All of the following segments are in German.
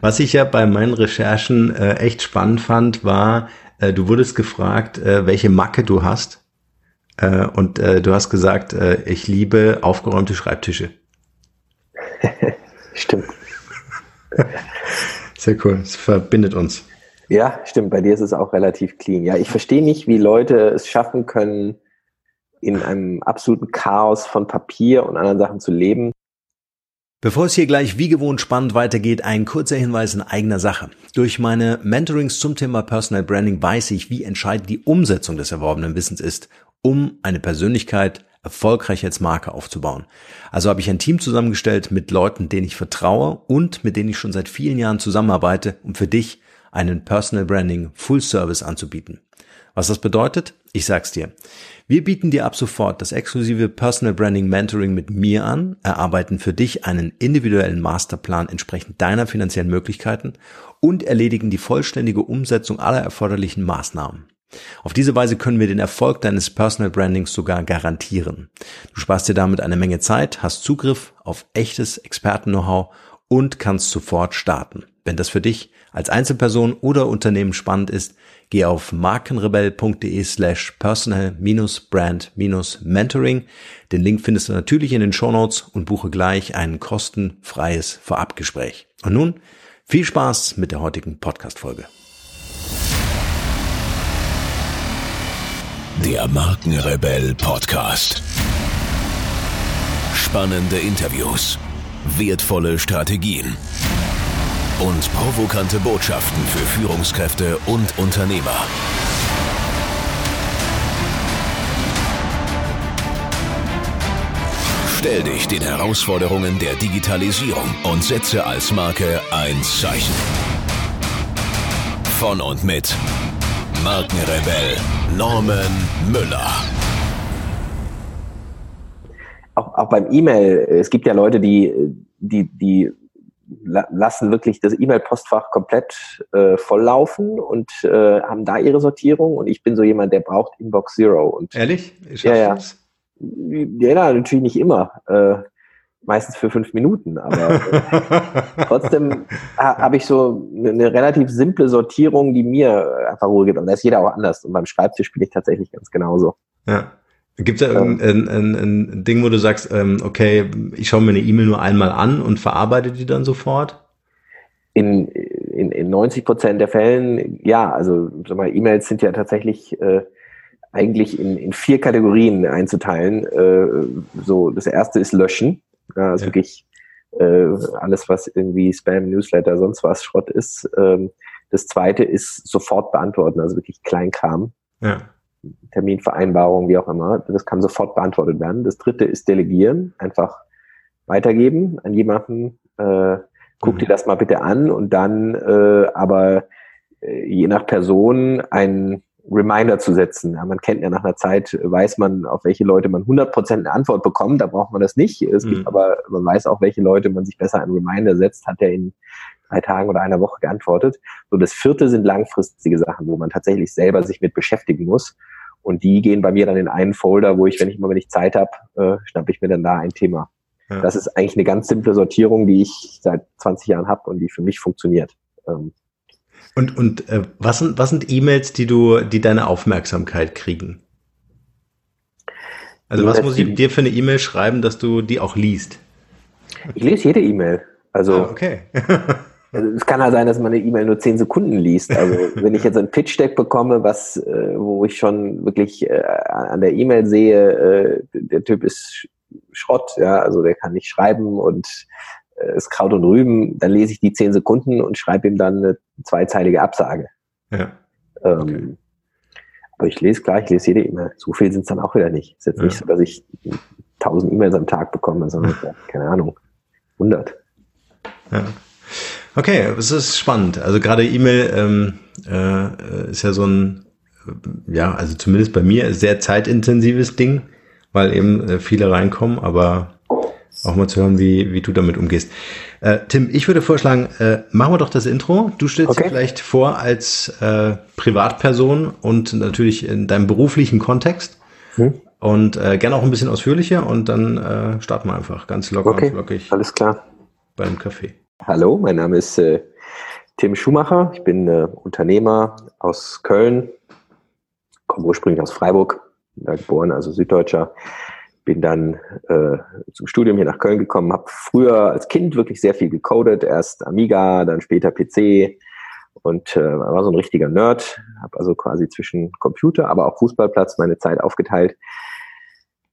Was ich ja bei meinen Recherchen äh, echt spannend fand, war, äh, du wurdest gefragt, äh, welche Macke du hast. Äh, und äh, du hast gesagt, äh, ich liebe aufgeräumte Schreibtische. stimmt. Sehr cool. Es verbindet uns. Ja, stimmt. Bei dir ist es auch relativ clean. Ja, ich verstehe nicht, wie Leute es schaffen können, in einem absoluten Chaos von Papier und anderen Sachen zu leben. Bevor es hier gleich wie gewohnt spannend weitergeht, ein kurzer Hinweis in eigener Sache. Durch meine Mentorings zum Thema Personal Branding weiß ich, wie entscheidend die Umsetzung des erworbenen Wissens ist, um eine Persönlichkeit erfolgreich als Marke aufzubauen. Also habe ich ein Team zusammengestellt mit Leuten, denen ich vertraue und mit denen ich schon seit vielen Jahren zusammenarbeite, um für dich einen Personal Branding Full Service anzubieten. Was das bedeutet? Ich sag's dir. Wir bieten dir ab sofort das exklusive Personal Branding Mentoring mit mir an, erarbeiten für dich einen individuellen Masterplan entsprechend deiner finanziellen Möglichkeiten und erledigen die vollständige Umsetzung aller erforderlichen Maßnahmen. Auf diese Weise können wir den Erfolg deines Personal Brandings sogar garantieren. Du sparst dir damit eine Menge Zeit, hast Zugriff auf echtes Experten-Know-how und kannst sofort starten. Wenn das für dich als Einzelperson oder Unternehmen spannend ist, geh auf markenrebell.de slash personal-brand-mentoring. Den Link findest du natürlich in den Shownotes und buche gleich ein kostenfreies Vorabgespräch. Und nun viel Spaß mit der heutigen Podcast-Folge. Der Markenrebell Podcast. Spannende Interviews, wertvolle Strategien und provokante Botschaften für Führungskräfte und Unternehmer. Stell dich den Herausforderungen der Digitalisierung und setze als Marke ein Zeichen. Von und mit Markenrebell Norman Müller. Auch, auch beim E-Mail, es gibt ja Leute, die, die, die lassen wirklich das E-Mail-Postfach komplett äh, volllaufen und äh, haben da ihre Sortierung und ich bin so jemand, der braucht Inbox Zero. Und, Ehrlich? ja, ja. ja, natürlich nicht immer. Äh, meistens für fünf Minuten, aber äh, trotzdem ha, habe ich so eine, eine, relativ simple Sortierung, die mir einfach Ruhe gibt. Und da ist jeder auch anders. Und beim Schreibtisch bin ich tatsächlich ganz genauso. Ja. Gibt es da ähm, ein, ein, ein, Ding, wo du sagst, ähm, okay, ich schaue mir eine E-Mail nur einmal an und verarbeite die dann sofort? In, in, in 90 Prozent der Fällen, ja. Also E-Mails sind ja tatsächlich äh, eigentlich in, in vier Kategorien einzuteilen. Äh, so, das erste ist Löschen. Ja, also ja. wirklich äh, alles, was irgendwie Spam, Newsletter, sonst was Schrott ist. Ähm, das zweite ist sofort beantworten, also wirklich Kleinkram. Ja. Terminvereinbarung, wie auch immer. Das kann sofort beantwortet werden. Das dritte ist Delegieren, einfach weitergeben an jemanden. Äh, guck mhm. dir das mal bitte an und dann äh, aber äh, je nach Person ein Reminder zu setzen. Ja, man kennt ja nach einer Zeit, weiß man, auf welche Leute man 100% eine Antwort bekommt, da braucht man das nicht. Es mhm. gibt aber, man weiß auch, welche Leute man sich besser einen Reminder setzt, hat er in drei Tagen oder einer Woche geantwortet. So, das vierte sind langfristige Sachen, wo man tatsächlich selber sich mit beschäftigen muss. Und die gehen bei mir dann in einen Folder, wo ich, wenn ich mal, wenn ich Zeit habe, äh, schnappe ich mir dann da ein Thema. Ja. Das ist eigentlich eine ganz simple Sortierung, die ich seit 20 Jahren habe und die für mich funktioniert. Ähm, und und äh, was sind was sind E-Mails, die du, die deine Aufmerksamkeit kriegen? Also was muss ich dir für eine E-Mail schreiben, dass du die auch liest? Ich lese jede E-Mail. Also ah, okay. Also es kann ja sein, dass man eine E-Mail nur zehn Sekunden liest. Also wenn ich jetzt ein Pitch-Deck bekomme, was, äh, wo ich schon wirklich äh, an der E-Mail sehe, äh, der Typ ist Schrott, ja, also der kann nicht schreiben und ist Kraut und Rüben, dann lese ich die zehn Sekunden und schreibe ihm dann eine zweizeilige Absage. Ja. Ähm, okay. Aber ich lese gleich, ich lese jede E-Mail. So viel sind es dann auch wieder nicht. Es ist jetzt ja. nicht so, dass ich tausend E-Mails am Tag bekomme, sondern, keine Ahnung, 100. Ja. Okay, es ist spannend. Also gerade E-Mail ähm, äh, ist ja so ein, ja, also zumindest bei mir sehr zeitintensives Ding, weil eben äh, viele reinkommen, aber auch mal zu hören, wie, wie du damit umgehst. Äh, Tim, ich würde vorschlagen, äh, machen wir doch das Intro. Du stellst okay. dich vielleicht vor als äh, Privatperson und natürlich in deinem beruflichen Kontext. Hm. Und äh, gerne auch ein bisschen ausführlicher und dann äh, starten wir einfach ganz locker okay. und flockig. Alles klar. Beim Kaffee. Hallo, mein Name ist äh, Tim Schumacher. Ich bin äh, Unternehmer aus Köln, komme ursprünglich aus Freiburg, geboren, also Süddeutscher. Bin dann äh, zum Studium hier nach Köln gekommen, habe früher als Kind wirklich sehr viel gecodet, erst Amiga, dann später PC und äh, war so ein richtiger Nerd, habe also quasi zwischen Computer, aber auch Fußballplatz meine Zeit aufgeteilt.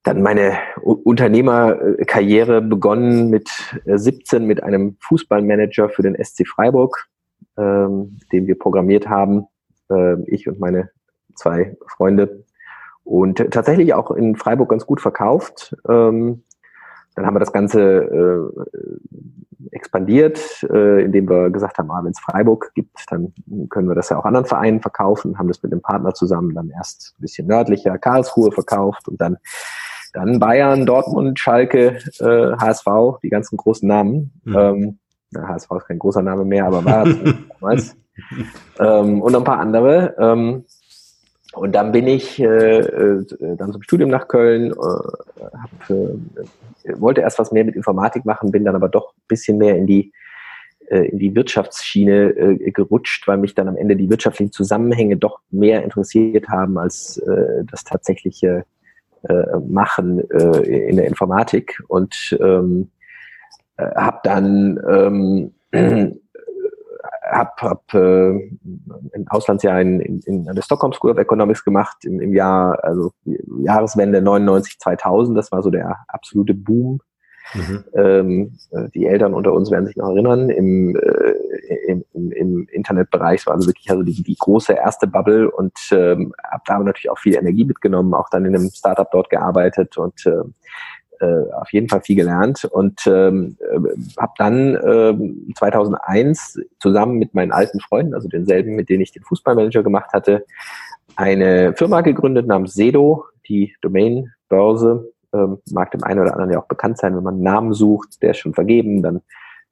Dann meine Unternehmerkarriere begonnen mit 17 äh, mit einem Fußballmanager für den SC Freiburg, ähm, den wir programmiert haben, äh, ich und meine zwei Freunde. Und tatsächlich auch in Freiburg ganz gut verkauft. Ähm, dann haben wir das Ganze äh, expandiert, äh, indem wir gesagt haben, ah, wenn es Freiburg gibt, dann können wir das ja auch anderen Vereinen verkaufen, haben das mit dem Partner zusammen dann erst ein bisschen nördlicher Karlsruhe verkauft und dann dann Bayern, Dortmund, Schalke, äh, HSV, die ganzen großen Namen. Mhm. Ähm, der HSV ist kein großer Name mehr, aber war es damals. ähm, und ein paar andere. Ähm, und dann bin ich äh, äh, dann zum Studium nach Köln, äh, hab, äh, wollte erst was mehr mit Informatik machen, bin dann aber doch ein bisschen mehr in die äh, in die Wirtschaftsschiene äh, gerutscht, weil mich dann am Ende die wirtschaftlichen Zusammenhänge doch mehr interessiert haben als äh, das tatsächliche äh, Machen äh, in der Informatik und ähm, äh, habe dann ähm, hab, hab äh, ein Auslandsjahr in, in, in der Stockholm School of Economics gemacht im, im Jahr, also Jahreswende 99, 2000. Das war so der absolute Boom. Mhm. Ähm, äh, die Eltern unter uns werden sich noch erinnern. Im, äh, im, im, im Internetbereich war also wirklich also die, die große erste Bubble und ähm, habe da natürlich auch viel Energie mitgenommen, auch dann in einem Startup dort gearbeitet und äh, äh, auf jeden Fall viel gelernt und ähm, äh, habe dann äh, 2001 zusammen mit meinen alten Freunden, also denselben, mit denen ich den Fußballmanager gemacht hatte, eine Firma gegründet namens Sedo, die Domain-Börse. Ähm, mag dem einen oder anderen ja auch bekannt sein, wenn man einen Namen sucht, der ist schon vergeben, dann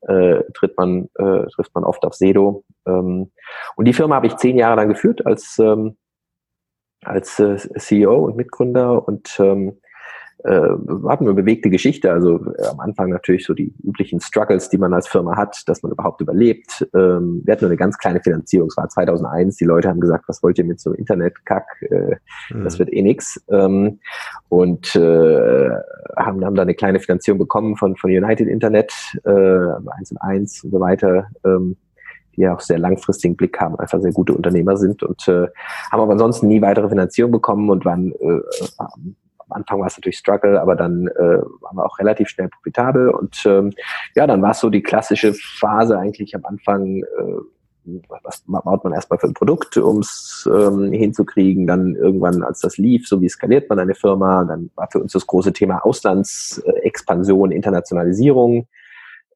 äh, tritt man, äh, trifft man oft auf Sedo. Ähm, und die Firma habe ich zehn Jahre lang geführt als, ähm, als äh, CEO und Mitgründer und ähm, äh, hatten eine bewegte Geschichte. Also äh, am Anfang natürlich so die üblichen Struggles, die man als Firma hat, dass man überhaupt überlebt. Ähm, wir hatten nur eine ganz kleine Finanzierung. Es war 2001. Die Leute haben gesagt, was wollt ihr mit so Internet-Kack? Äh, mhm. Das wird eh nix. Ähm, und äh, haben, haben da eine kleine Finanzierung bekommen von, von United Internet, äh, 1 und 1 und so weiter. Ähm, die ja auch sehr langfristigen Blick haben, einfach sehr gute Unternehmer sind und äh, haben aber ansonsten nie weitere Finanzierung bekommen und waren äh, Anfang war es natürlich Struggle, aber dann äh, waren wir auch relativ schnell profitabel. Und ähm, ja, dann war es so die klassische Phase eigentlich am Anfang, äh, was baut man erstmal für ein Produkt, um es ähm, hinzukriegen. Dann irgendwann, als das lief, so wie skaliert man eine Firma. Dann war für uns das große Thema Auslandsexpansion, Internationalisierung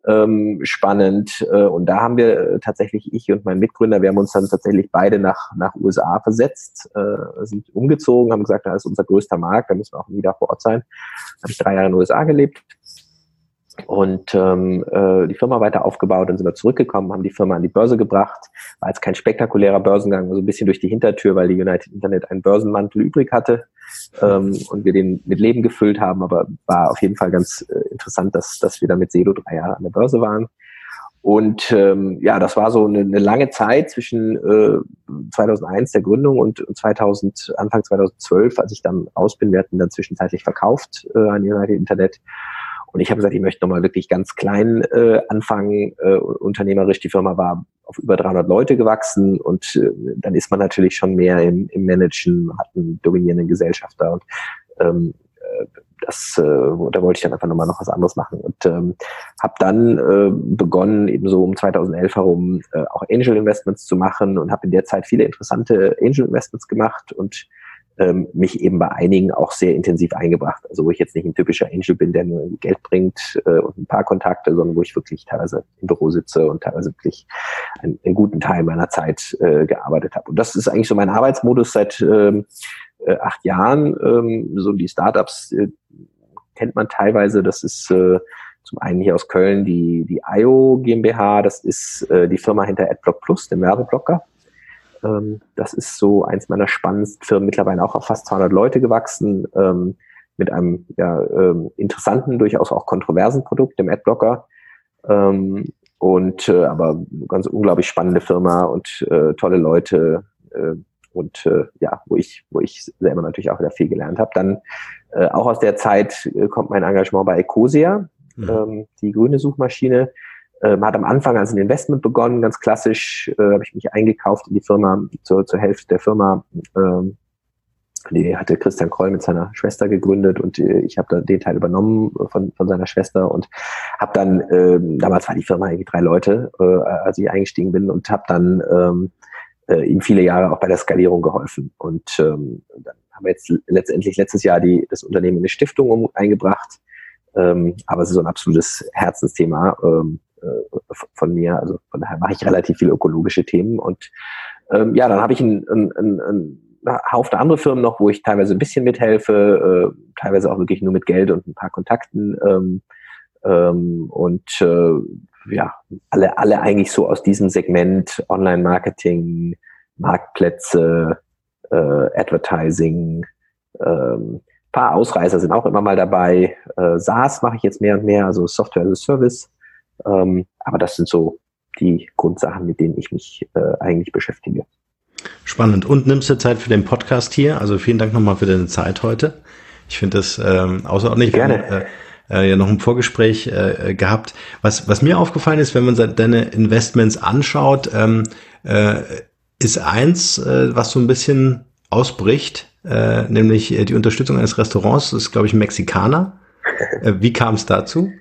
ähm, spannend. Äh, und da haben wir äh, tatsächlich, ich und mein Mitgründer, wir haben uns dann tatsächlich beide nach, nach USA versetzt, äh, sind umgezogen, haben gesagt, da ist unser größter Markt, da müssen wir auch wieder vor Ort sein. Habe ich drei Jahre in den USA gelebt und ähm, äh, die Firma weiter aufgebaut, dann sind wir zurückgekommen, haben die Firma an die Börse gebracht. War jetzt kein spektakulärer Börsengang, also ein bisschen durch die Hintertür, weil die United Internet einen Börsenmantel übrig hatte ähm, und wir den mit Leben gefüllt haben, aber war auf jeden Fall ganz äh, interessant, dass, dass wir da mit Selo drei Jahre an der Börse waren. Und ähm, ja, das war so eine, eine lange Zeit zwischen äh, 2001 der Gründung und 2000 Anfang 2012, als ich dann raus bin. Wir hatten dann zwischenzeitlich verkauft äh, an United Internet und ich habe gesagt, ich möchte nochmal wirklich ganz klein äh, anfangen, äh, unternehmerisch. Die Firma war auf über 300 Leute gewachsen und äh, dann ist man natürlich schon mehr im, im Managen, hat einen dominierenden Gesellschafter und ähm, äh, das, äh, da wollte ich dann einfach nochmal noch was anderes machen und ähm, habe dann äh, begonnen, eben so um 2011 herum äh, auch Angel Investments zu machen und habe in der Zeit viele interessante Angel Investments gemacht und ähm, mich eben bei einigen auch sehr intensiv eingebracht. Also wo ich jetzt nicht ein typischer Angel bin, der nur Geld bringt äh, und ein paar Kontakte, sondern wo ich wirklich teilweise im Büro sitze und teilweise wirklich einen, einen guten Teil meiner Zeit äh, gearbeitet habe. Und das ist eigentlich so mein Arbeitsmodus seit ähm, äh, acht Jahren. Ähm, so die Startups äh, kennt man teilweise. Das ist äh, zum einen hier aus Köln die, die IO GmbH, das ist äh, die Firma hinter AdBlock Plus, dem Werbeblocker. Ähm, das ist so eins meiner spannendsten Firmen, mittlerweile auch auf fast 200 Leute gewachsen, ähm, mit einem ja, ähm, interessanten, durchaus auch kontroversen Produkt, dem Adblocker. Ähm, und äh, aber ganz unglaublich spannende Firma und äh, tolle Leute äh, und äh, ja, wo ich, wo ich selber natürlich auch wieder viel gelernt habe. Dann äh, auch aus der Zeit äh, kommt mein Engagement bei Ecosia, mhm. ähm, die grüne Suchmaschine. Ähm, hat am Anfang als ein Investment begonnen, ganz klassisch, äh, habe ich mich eingekauft in die Firma, zur, zur Hälfte der Firma. Ähm, die hatte Christian Kroll mit seiner Schwester gegründet und äh, ich habe da den Teil übernommen von, von seiner Schwester und habe dann, äh, damals war die Firma irgendwie drei Leute, äh, als ich eingestiegen bin und habe dann ähm, äh, ihm viele Jahre auch bei der Skalierung geholfen. Und ähm, dann haben wir jetzt letztendlich letztes Jahr die, das Unternehmen in eine Stiftung um, eingebracht. Ähm, aber es ist so ein absolutes Herzensthema ähm, äh, von mir. Also von daher mache ich relativ viele ökologische Themen. Und ähm, ja, dann habe ich ein, ein, ein, ein Haufen andere Firmen noch, wo ich teilweise ein bisschen mithelfe, äh, teilweise auch wirklich nur mit Geld und ein paar Kontakten. Ähm, ähm, und äh, ja, alle, alle eigentlich so aus diesem Segment Online-Marketing, Marktplätze, äh, Advertising, ähm, paar Ausreißer sind auch immer mal dabei. Äh, SaaS mache ich jetzt mehr und mehr, also Software as a Service. Ähm, aber das sind so die Grundsachen, mit denen ich mich äh, eigentlich beschäftige. Spannend. Und nimmst du Zeit für den Podcast hier? Also vielen Dank nochmal für deine Zeit heute. Ich finde das ähm, außerordentlich. Gerne. Wir haben, äh, ja noch ein Vorgespräch äh, gehabt. Was, was mir aufgefallen ist, wenn man deine Investments anschaut, ähm, äh, ist eins, äh, was so ein bisschen ausbricht, äh, nämlich äh, die Unterstützung eines Restaurants. Das ist, glaube ich, ein Mexikaner. Äh, wie kam es dazu?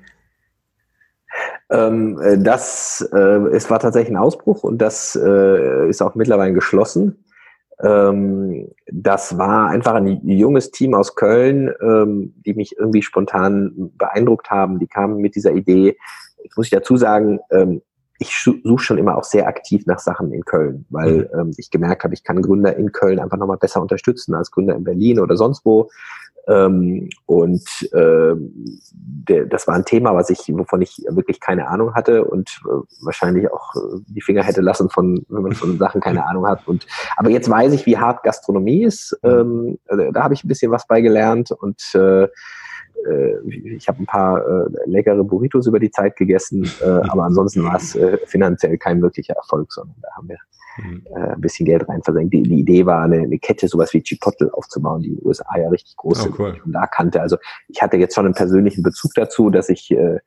Ähm, äh, das, äh, es war tatsächlich ein Ausbruch und das äh, ist auch mittlerweile geschlossen. Ähm, das war einfach ein junges Team aus Köln, ähm, die mich irgendwie spontan beeindruckt haben. Die kamen mit dieser Idee. Jetzt muss ich dazu sagen, ähm, ich suche schon immer auch sehr aktiv nach Sachen in Köln, weil mhm. ähm, ich gemerkt habe, ich kann Gründer in Köln einfach nochmal besser unterstützen als Gründer in Berlin oder sonst wo. Ähm, und äh, der, das war ein Thema, was ich, wovon ich wirklich keine Ahnung hatte und äh, wahrscheinlich auch äh, die Finger hätte lassen von, wenn man von Sachen keine Ahnung hat. Und aber jetzt weiß ich, wie hart Gastronomie ist. Ähm, äh, da habe ich ein bisschen was bei gelernt und äh, ich habe ein paar äh, leckere Burritos über die Zeit gegessen, äh, aber ansonsten war es äh, finanziell kein wirklicher Erfolg, sondern da haben wir mhm. äh, ein bisschen Geld rein versenkt. Die, die Idee war, eine, eine Kette, sowas wie Chipotle aufzubauen, die in den USA ja richtig groß oh, sind cool. und da kannte. Also ich hatte jetzt schon einen persönlichen Bezug dazu, dass ich äh,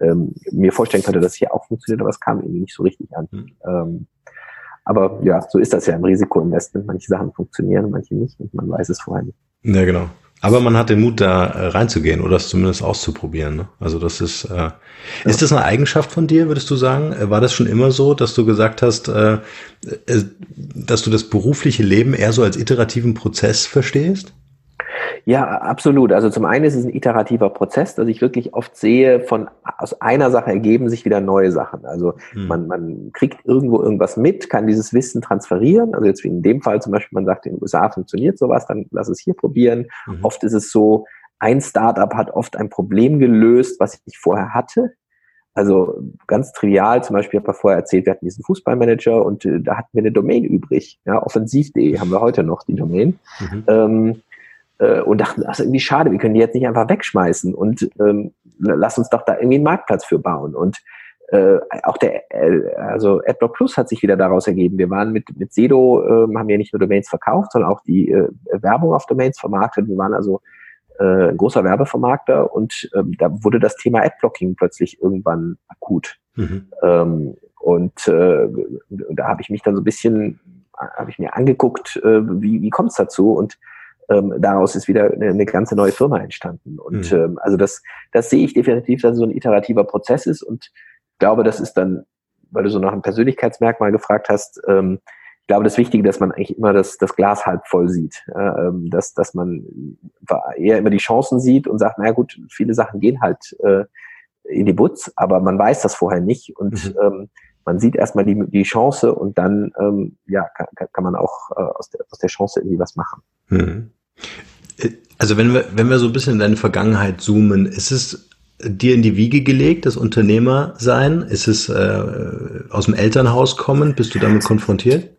ähm, mir vorstellen könnte, dass es hier auch funktioniert, aber es kam irgendwie nicht so richtig an. Mhm. Ähm, aber ja, so ist das ja im Risikoinvestment. Manche Sachen funktionieren, manche nicht und man weiß es vorher nicht. Ja, genau. Aber man hat den Mut, da äh, reinzugehen oder es zumindest auszuprobieren. Ne? Also das ist, äh, ist das eine Eigenschaft von dir, würdest du sagen? Äh, war das schon immer so, dass du gesagt hast, äh, äh, dass du das berufliche Leben eher so als iterativen Prozess verstehst? Ja, absolut. Also zum einen ist es ein iterativer Prozess, dass ich wirklich oft sehe, von aus einer Sache ergeben sich wieder neue Sachen. Also hm. man, man kriegt irgendwo irgendwas mit, kann dieses Wissen transferieren. Also jetzt wie in dem Fall zum Beispiel, man sagt, in den USA funktioniert sowas, dann lass es hier probieren. Mhm. Oft ist es so, ein Startup hat oft ein Problem gelöst, was ich vorher hatte. Also ganz trivial, zum Beispiel, ich habe vorher erzählt, wir hatten diesen Fußballmanager und äh, da hatten wir eine Domain übrig. Ja, offensiv.de haben wir heute noch die Domain. Mhm. Ähm, äh, und dachten, das ist irgendwie schade, wir können die jetzt nicht einfach wegschmeißen und ähm, lass uns doch da irgendwie einen Marktplatz für bauen. Und äh, auch der, äh, also AdBlock Plus hat sich wieder daraus ergeben. Wir waren mit, mit Sedo, äh, haben ja nicht nur Domains verkauft, sondern auch die äh, Werbung auf Domains vermarktet. Wir waren also äh, ein großer Werbevermarkter und ähm, da wurde das Thema Adblocking plötzlich irgendwann akut. Mhm. Ähm, und äh, da habe ich mich dann so ein bisschen, habe ich mir angeguckt, äh, wie, wie kommt es dazu und ähm, daraus ist wieder eine, eine, ganze neue Firma entstanden. Und mhm. ähm, also das, das sehe ich definitiv, dass es so ein iterativer Prozess ist und glaube, das ist dann, weil du so nach einem Persönlichkeitsmerkmal gefragt hast, ähm, ich glaube, das Wichtige, dass man eigentlich immer das, das Glas halb voll sieht, äh, dass, dass man eher immer die Chancen sieht und sagt, naja gut, viele Sachen gehen halt äh, in die Butz, aber man weiß das vorher nicht und mhm. ähm, man sieht erstmal die, die Chance und dann ähm, ja, kann, kann man auch äh, aus, der, aus der Chance irgendwie was machen. Mhm. Also wenn wir, wenn wir so ein bisschen in deine Vergangenheit zoomen, ist es dir in die Wiege gelegt, das Unternehmer sein? Ist es äh, aus dem Elternhaus kommen? Bist du damit konfrontiert?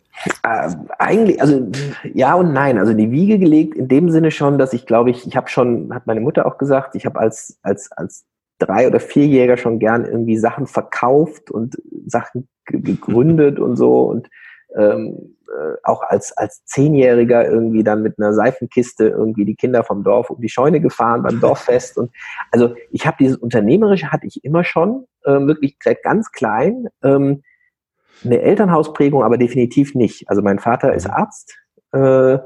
Äh, eigentlich, also ja und nein. Also in die Wiege gelegt in dem Sinne schon, dass ich glaube ich, ich habe schon, hat meine Mutter auch gesagt, ich habe als als als drei- oder vierjähriger schon gern irgendwie Sachen verkauft und Sachen gegründet und so und ähm, äh, auch als, als Zehnjähriger irgendwie dann mit einer Seifenkiste irgendwie die Kinder vom Dorf um die Scheune gefahren beim Dorffest. Und also ich habe dieses Unternehmerische hatte ich immer schon, äh, wirklich seit ganz klein. Ähm, eine Elternhausprägung aber definitiv nicht. Also mein Vater ist mhm. Arzt äh,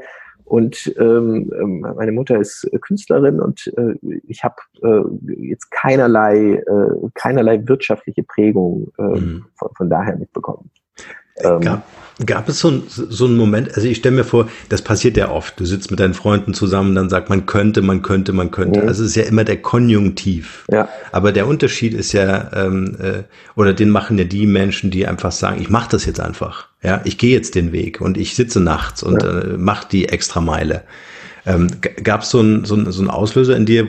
und ähm, ähm, meine Mutter ist Künstlerin und äh, ich habe äh, jetzt keinerlei, äh, keinerlei wirtschaftliche Prägung äh, mhm. von, von daher mitbekommen. Ähm, gab, gab es so, ein, so einen Moment, also ich stelle mir vor, das passiert ja oft, du sitzt mit deinen Freunden zusammen, dann sagt man könnte, man könnte, man könnte. Mhm. Also es ist ja immer der Konjunktiv. Ja. Aber der Unterschied ist ja, ähm, äh, oder den machen ja die Menschen, die einfach sagen, ich mache das jetzt einfach. Ja, ich gehe jetzt den Weg und ich sitze nachts und ja. äh, mache die extra Meile. Ähm, Gab es so einen so ein, so ein Auslöser in dir,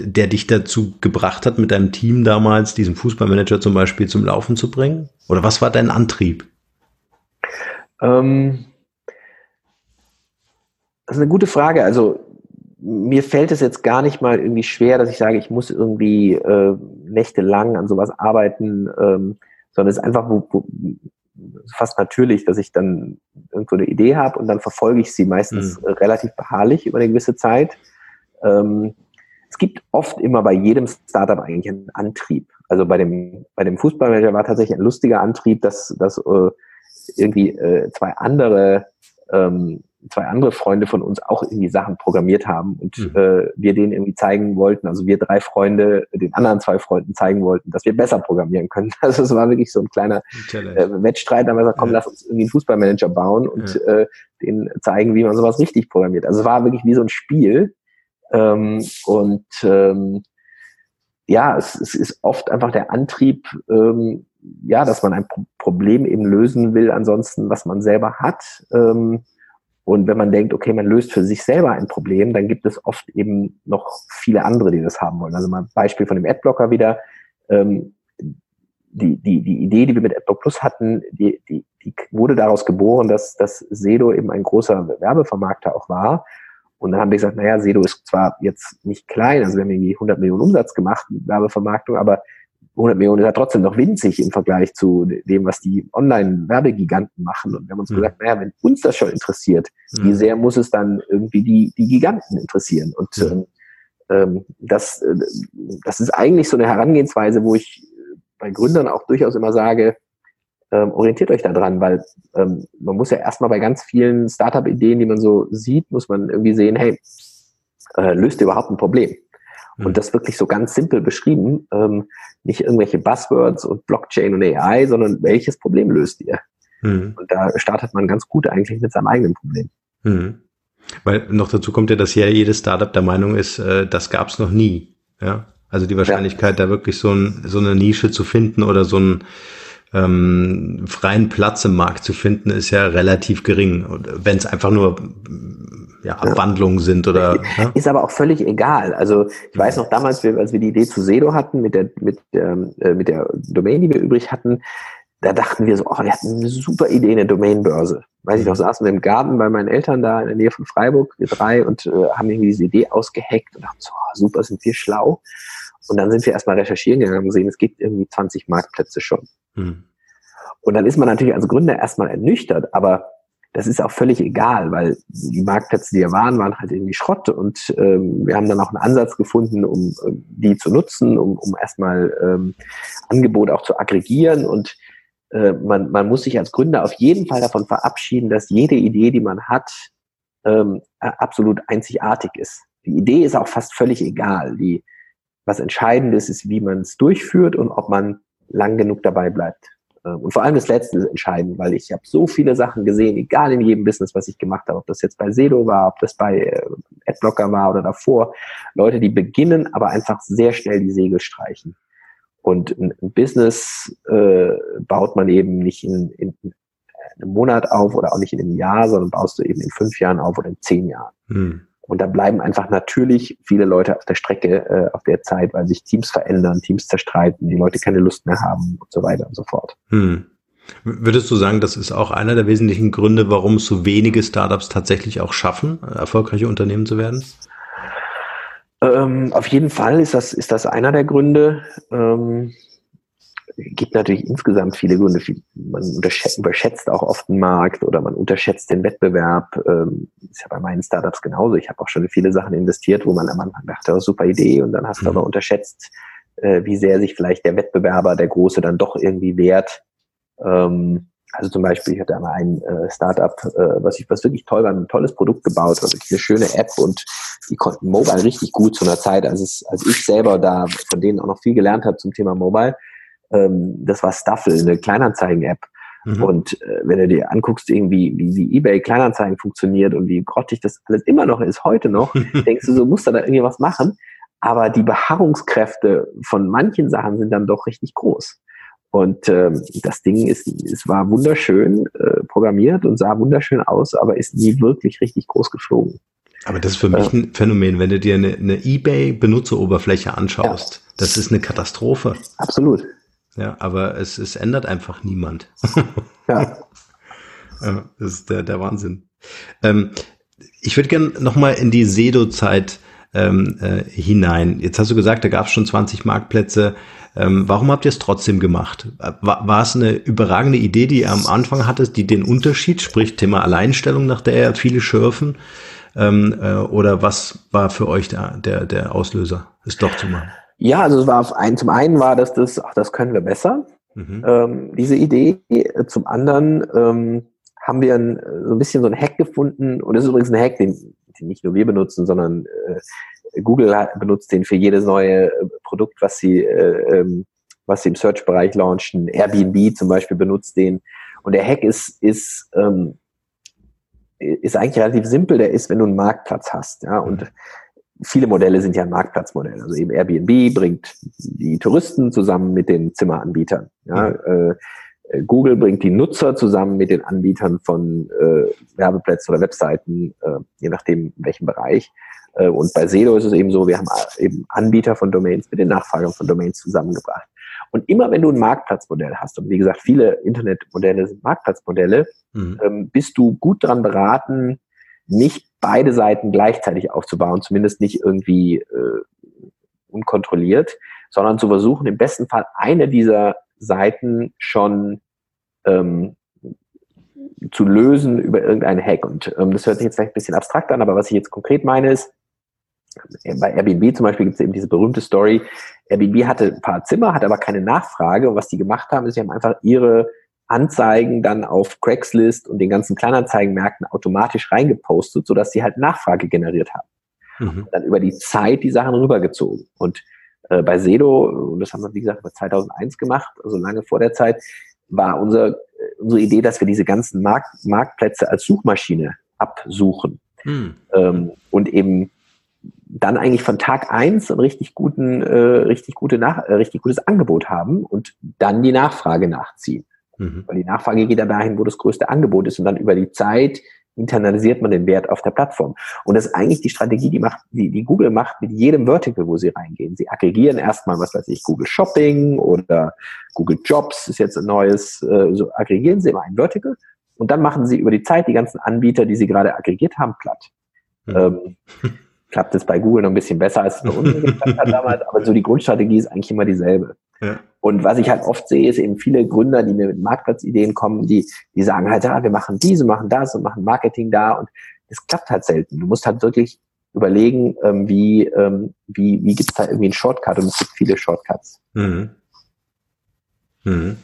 der dich dazu gebracht hat, mit deinem Team damals, diesen Fußballmanager zum Beispiel, zum Laufen zu bringen? Oder was war dein Antrieb? Ähm, das ist eine gute Frage. Also mir fällt es jetzt gar nicht mal irgendwie schwer, dass ich sage, ich muss irgendwie äh, nächtelang an sowas arbeiten, ähm, sondern es ist einfach wo, wo, fast natürlich, dass ich dann irgendwo eine Idee habe und dann verfolge ich sie meistens mhm. relativ beharrlich über eine gewisse Zeit. Ähm, es gibt oft immer bei jedem Startup eigentlich einen Antrieb. Also bei dem, bei dem Fußballmanager war tatsächlich ein lustiger Antrieb, dass, dass äh, irgendwie äh, zwei andere ähm, zwei andere Freunde von uns auch irgendwie Sachen programmiert haben und mhm. äh, wir denen irgendwie zeigen wollten, also wir drei Freunde den anderen zwei Freunden zeigen wollten, dass wir besser programmieren können. Also es war wirklich so ein kleiner äh, Wettstreit, wir gesagt, komm, ja. lass uns irgendwie einen Fußballmanager bauen und ja. äh, denen zeigen, wie man sowas richtig programmiert. Also es war wirklich wie so ein Spiel ähm, und ähm, ja, es, es ist oft einfach der Antrieb, ähm, ja, dass man ein Problem eben lösen will, ansonsten, was man selber hat. Ähm, und wenn man denkt, okay, man löst für sich selber ein Problem, dann gibt es oft eben noch viele andere, die das haben wollen. Also mal ein Beispiel von dem Adblocker wieder. Ähm, die, die, die Idee, die wir mit AdBlock Plus hatten, die, die, die wurde daraus geboren, dass, dass Sedo eben ein großer Werbevermarkter auch war. Und dann haben wir gesagt, naja, Sedo ist zwar jetzt nicht klein, also wir haben irgendwie 100 Millionen Umsatz gemacht mit Werbevermarktung, aber 100 Millionen ist ja trotzdem noch winzig im Vergleich zu dem, was die Online-Werbegiganten machen. Und wir haben uns mhm. gesagt, naja, wenn uns das schon interessiert, mhm. wie sehr muss es dann irgendwie die, die Giganten interessieren? Und mhm. ähm, das, äh, das ist eigentlich so eine Herangehensweise, wo ich bei Gründern auch durchaus immer sage, ähm, orientiert euch da dran, weil ähm, man muss ja erstmal bei ganz vielen Startup-Ideen, die man so sieht, muss man irgendwie sehen, hey, äh, löst ihr überhaupt ein Problem? Und mhm. das wirklich so ganz simpel beschrieben, ähm, nicht irgendwelche Buzzwords und Blockchain und AI, sondern welches Problem löst ihr? Mhm. Und da startet man ganz gut eigentlich mit seinem eigenen Problem. Mhm. Weil noch dazu kommt ja, dass ja jedes Startup der Meinung ist, äh, das gab es noch nie. Ja, also die Wahrscheinlichkeit, ja. da wirklich so, ein, so eine Nische zu finden oder so einen ähm, freien Platz im Markt zu finden, ist ja relativ gering. Wenn es einfach nur ja, Abwandlungen sind oder. Ja? Ist aber auch völlig egal. Also ich weiß noch damals, als wir die Idee zu Sedo hatten, mit der, mit, ähm, äh, mit der Domain, die wir übrig hatten, da dachten wir so, oh, wir hatten eine super Idee, eine Domainbörse. Weiß ich noch, saßen wir im Garten bei meinen Eltern da in der Nähe von Freiburg, wir drei, und äh, haben irgendwie diese Idee ausgeheckt und dachten so, oh, super, sind wir schlau. Und dann sind wir erstmal recherchieren gegangen und gesehen, es gibt irgendwie 20 Marktplätze schon. Mhm. Und dann ist man natürlich als Gründer erstmal ernüchtert, aber das ist auch völlig egal, weil die Marktplätze, die hier waren, waren halt irgendwie Schrott und ähm, wir haben dann auch einen Ansatz gefunden, um äh, die zu nutzen, um, um erstmal ähm, Angebot auch zu aggregieren und äh, man, man muss sich als Gründer auf jeden Fall davon verabschieden, dass jede Idee, die man hat, ähm, absolut einzigartig ist. Die Idee ist auch fast völlig egal. Die, was entscheidend ist, ist, wie man es durchführt und ob man lang genug dabei bleibt. Ähm, und vor allem das Letzte ist entscheidend, weil ich habe so viele Sachen gesehen, egal in jedem Business, was ich gemacht habe, ob das jetzt bei Sedo war, ob das bei äh, Adblocker war oder davor, Leute, die beginnen, aber einfach sehr schnell die Segel streichen. Und ein, Business äh, baut man eben nicht in, in, in einem Monat auf oder auch nicht in einem Jahr, sondern baust du eben in fünf Jahren auf oder in zehn Jahren. Hm. Und da bleiben einfach natürlich viele Leute auf der Strecke äh, auf der Zeit, weil sich Teams verändern, Teams zerstreiten, die Leute keine Lust mehr haben und so weiter und so fort. Hm. Würdest du sagen, das ist auch einer der wesentlichen Gründe, warum so wenige Startups tatsächlich auch schaffen, erfolgreiche Unternehmen zu werden? Ähm, auf jeden Fall ist das, ist das einer der Gründe. Ähm, gibt natürlich insgesamt viele Gründe. Man überschätzt auch oft den Markt oder man unterschätzt den Wettbewerb. Ähm, ist ja bei meinen Startups genauso. Ich habe auch schon in viele Sachen investiert, wo man am Anfang dachte, oh, super Idee und dann hast du mhm. aber unterschätzt, äh, wie sehr sich vielleicht der Wettbewerber, der Große, dann doch irgendwie wehrt. Ähm, also zum Beispiel, ich hatte einmal ein äh, Startup, äh, was ich was wirklich toll war, ein tolles Produkt gebaut, also eine schöne App und die konnten Mobile richtig gut zu einer Zeit, als, es, als ich selber da von denen auch noch viel gelernt habe zum Thema Mobile. Ähm, das war Staffel, eine Kleinanzeigen-App. Mhm. Und äh, wenn du dir anguckst, irgendwie, wie, wie eBay Kleinanzeigen funktioniert und wie grottig das alles immer noch ist, heute noch, denkst du, so musst du da irgendwie was machen. Aber die Beharrungskräfte von manchen Sachen sind dann doch richtig groß. Und ähm, das Ding ist, es war wunderschön äh, programmiert und sah wunderschön aus, aber ist nie wirklich richtig groß geflogen. Aber das ist für mich ein Phänomen, wenn du dir eine, eine eBay-Benutzeroberfläche anschaust. Ja. Das ist eine Katastrophe. Absolut. Ja, aber es, es ändert einfach niemand. ja. Das ist der, der Wahnsinn. Ähm, ich würde gerne nochmal in die Sedo-Zeit ähm, äh, hinein. Jetzt hast du gesagt, da gab es schon 20 Marktplätze. Ähm, warum habt ihr es trotzdem gemacht? War, war es eine überragende Idee, die ihr am Anfang hattet, die den Unterschied, sprich Thema Alleinstellung, nach der ja viele schürfen? Ähm, äh, oder was war für euch der, der, der Auslöser, es doch zu machen? Ja, also es war ein, zum einen war das, das, ach, das können wir besser, mhm. ähm, diese Idee. Zum anderen ähm, haben wir ein, so ein bisschen so ein Hack gefunden, und das ist übrigens ein Hack, den, den nicht nur wir benutzen, sondern äh, Google benutzt den für jedes neue äh, Produkt, was sie, äh, ähm, was sie im Search-Bereich launchen. Airbnb zum Beispiel benutzt den. Und der Hack ist, ist, ähm, ist eigentlich relativ simpel. Der ist, wenn du einen Marktplatz hast. Ja, und mhm. Viele Modelle sind ja ein Marktplatzmodell. Also eben Airbnb bringt die Touristen zusammen mit den Zimmeranbietern. Ja, mhm. äh, Google bringt die Nutzer zusammen mit den Anbietern von äh, Werbeplätzen oder Webseiten, äh, je nachdem in welchem Bereich. Äh, und bei Sedo ist es eben so, wir haben eben Anbieter von Domains mit den Nachfragern von Domains zusammengebracht. Und immer wenn du ein Marktplatzmodell hast, und wie gesagt, viele Internetmodelle sind Marktplatzmodelle, mhm. ähm, bist du gut daran beraten, nicht beide Seiten gleichzeitig aufzubauen, zumindest nicht irgendwie äh, unkontrolliert, sondern zu versuchen, im besten Fall eine dieser Seiten schon ähm, zu lösen über irgendeinen Hack. Und ähm, das hört sich jetzt vielleicht ein bisschen abstrakt an, aber was ich jetzt konkret meine ist, bei Airbnb zum Beispiel gibt es eben diese berühmte Story. Airbnb hatte ein paar Zimmer, hat aber keine Nachfrage. Und was die gemacht haben, ist, sie haben einfach ihre Anzeigen dann auf Craigslist und den ganzen Kleinanzeigenmärkten automatisch reingepostet, sodass sie halt Nachfrage generiert haben. Mhm. Dann über die Zeit die Sachen rübergezogen. Und äh, bei Sedo, und das haben wir, wie gesagt, bei 2001 gemacht, also lange vor der Zeit, war unser, äh, unsere Idee, dass wir diese ganzen Markt, Marktplätze als Suchmaschine absuchen. Mhm. Ähm, und eben dann eigentlich von Tag eins ein richtig guten, äh, richtig gute Nach äh, richtig gutes Angebot haben und dann die Nachfrage nachziehen. Mhm. Weil die Nachfrage geht dann dahin, wo das größte Angebot ist und dann über die Zeit internalisiert man den Wert auf der Plattform. Und das ist eigentlich die Strategie, die macht, die, die Google macht mit jedem Vertical, wo sie reingehen. Sie aggregieren erstmal, was weiß ich, Google Shopping oder Google Jobs ist jetzt ein neues, äh, so aggregieren sie immer ein Vertical und dann machen sie über die Zeit die ganzen Anbieter, die sie gerade aggregiert haben, platt. Mhm. Ähm, klappt es bei Google noch ein bisschen besser, als es bei uns geklappt hat damals, aber so die Grundstrategie ist eigentlich immer dieselbe. Ja. Und was ich halt oft sehe, ist eben viele Gründer, die mir mit Marktplatzideen kommen, die, die sagen halt, ja, wir machen diese, machen das und machen Marketing da und das klappt halt selten. Du musst halt wirklich überlegen, ähm, wie, ähm, wie, wie gibt es da irgendwie einen Shortcut und es gibt viele Shortcuts. Mhm. Mhm.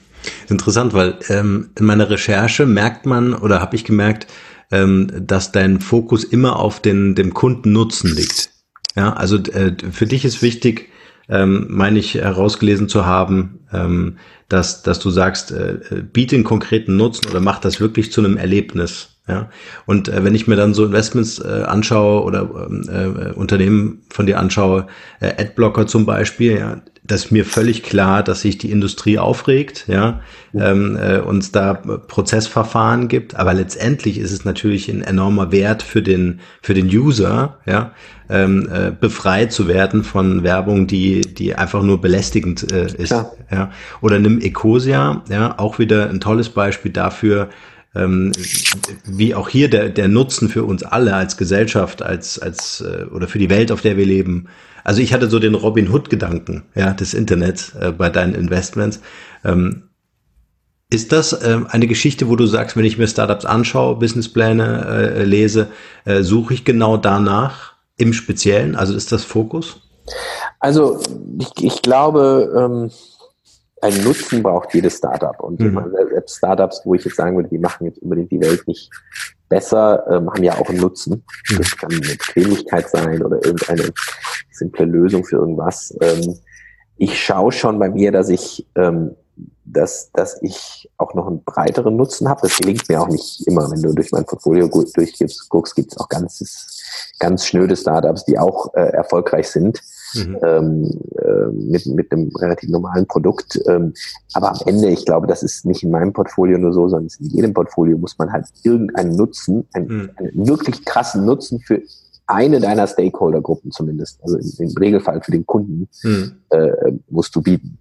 Interessant, weil ähm, in meiner Recherche merkt man oder habe ich gemerkt, ähm, dass dein Fokus immer auf den, dem Kundennutzen liegt. Ja, also äh, für dich ist wichtig, ähm, meine ich herausgelesen zu haben, ähm, dass, dass du sagst, äh, biete einen konkreten Nutzen oder mach das wirklich zu einem Erlebnis. Ja, und äh, wenn ich mir dann so Investments äh, anschaue oder ähm, äh, Unternehmen von dir anschaue, äh, Adblocker zum Beispiel, ja, das ist mir völlig klar, dass sich die Industrie aufregt, ja, ähm, äh, uns da Prozessverfahren gibt, aber letztendlich ist es natürlich ein enormer Wert für den für den User, ja, ähm, äh, befreit zu werden von Werbung, die die einfach nur belästigend äh, ist, ja. ja. Oder nimm Ecosia, ja, auch wieder ein tolles Beispiel dafür, ähm, wie auch hier der, der Nutzen für uns alle als Gesellschaft, als, als äh, oder für die Welt, auf der wir leben. Also ich hatte so den Robin Hood-Gedanken ja, des Internets äh, bei deinen Investments. Ähm, ist das äh, eine Geschichte, wo du sagst, wenn ich mir Startups anschaue, Businesspläne äh, lese, äh, suche ich genau danach im Speziellen? Also ist das Fokus? Also ich, ich glaube, ähm, ein Nutzen braucht jedes Startup. Und mhm. selbst Startups, wo ich jetzt sagen würde, die machen jetzt unbedingt die Welt nicht besser, ähm, haben ja auch einen Nutzen. Mhm. Das kann eine Bequemlichkeit sein oder irgendeine simple Lösung für irgendwas. Ähm, ich schaue schon bei mir, dass ich, ähm, dass, dass ich auch noch einen breiteren Nutzen habe. Das gelingt mir auch nicht immer. Wenn du durch mein Portfolio durchguckst, gibt es auch ganz, ganz schnöde Startups, die auch äh, erfolgreich sind mhm. ähm, äh, mit, mit einem relativ normalen Produkt. Ähm, aber am Ende, ich glaube, das ist nicht in meinem Portfolio nur so, sondern in jedem Portfolio muss man halt irgendeinen Nutzen, einen, mhm. einen wirklich krassen Nutzen für eine deiner Stakeholder-Gruppen zumindest, also im, im, Regelfall für den Kunden, mhm. äh, musst du bieten.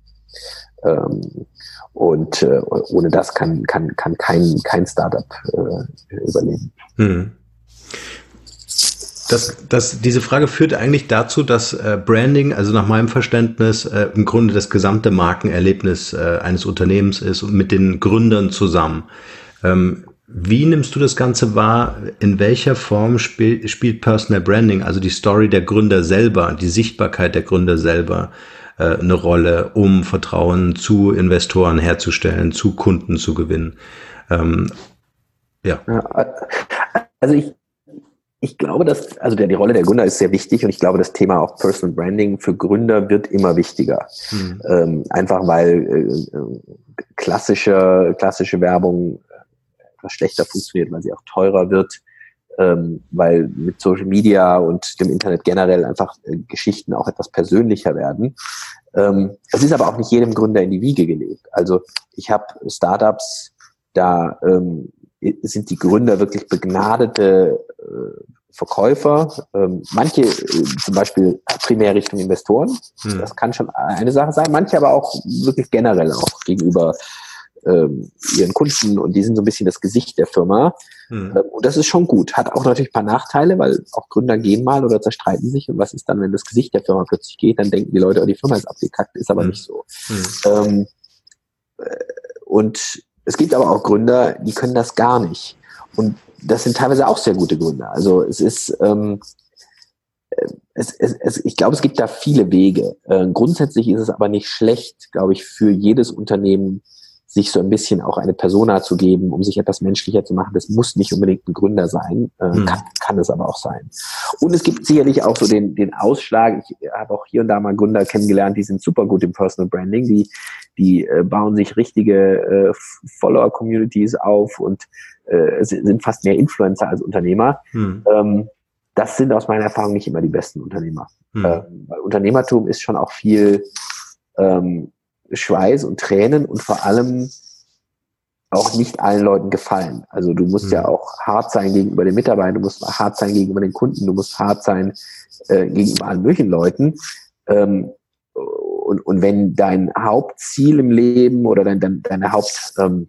Ähm, und äh, ohne das kann, kann, kann kein, kein Startup äh, überleben. Mhm. Das, das, diese Frage führt eigentlich dazu, dass äh, Branding, also nach meinem Verständnis, äh, im Grunde das gesamte Markenerlebnis äh, eines Unternehmens ist und mit den Gründern zusammen. Ähm, wie nimmst du das Ganze wahr? In welcher Form spiel, spielt Personal Branding, also die Story der Gründer selber, die Sichtbarkeit der Gründer selber, äh, eine Rolle, um Vertrauen zu Investoren herzustellen, zu Kunden zu gewinnen? Ähm, ja. Also ich, ich glaube, dass, also die Rolle der Gründer ist sehr wichtig und ich glaube, das Thema auch Personal Branding für Gründer wird immer wichtiger. Mhm. Ähm, einfach weil äh, klassische, klassische Werbung etwas schlechter funktioniert, weil sie auch teurer wird, ähm, weil mit Social Media und dem Internet generell einfach äh, Geschichten auch etwas persönlicher werden. Ähm, es ist aber auch nicht jedem Gründer in die Wiege gelegt. Also ich habe Startups, da ähm, sind die Gründer wirklich begnadete äh, Verkäufer, ähm, manche äh, zum Beispiel primär Richtung Investoren, hm. das kann schon eine Sache sein, manche aber auch wirklich generell auch gegenüber ähm, ihren Kunden und die sind so ein bisschen das Gesicht der Firma. Hm. Ähm, und das ist schon gut. Hat auch natürlich ein paar Nachteile, weil auch Gründer gehen mal oder zerstreiten sich. Und was ist dann, wenn das Gesicht der Firma plötzlich geht? Dann denken die Leute, oh, die Firma ist abgekackt, ist aber hm. nicht so. Hm. Ähm, äh, und es gibt aber auch Gründer, die können das gar nicht. Und das sind teilweise auch sehr gute Gründer. Also es ist, ähm, es, es, es, ich glaube, es gibt da viele Wege. Äh, grundsätzlich ist es aber nicht schlecht, glaube ich, für jedes Unternehmen sich so ein bisschen auch eine Persona zu geben, um sich etwas menschlicher zu machen. Das muss nicht unbedingt ein Gründer sein, äh, mhm. kann, kann es aber auch sein. Und es gibt sicherlich auch so den, den Ausschlag. Ich habe auch hier und da mal Gründer kennengelernt, die sind super gut im Personal Branding, die, die äh, bauen sich richtige äh, Follower-Communities auf und äh, sind fast mehr Influencer als Unternehmer. Mhm. Ähm, das sind aus meiner Erfahrung nicht immer die besten Unternehmer. Mhm. Äh, weil Unternehmertum ist schon auch viel ähm, Schweiß und Tränen und vor allem auch nicht allen Leuten gefallen. Also du musst mhm. ja auch hart sein gegenüber den Mitarbeitern, du musst hart sein gegenüber den Kunden, du musst hart sein äh, gegenüber allen möglichen Leuten. Ähm, und, und wenn dein Hauptziel im Leben oder dein, dein, deine Hauptziel ähm,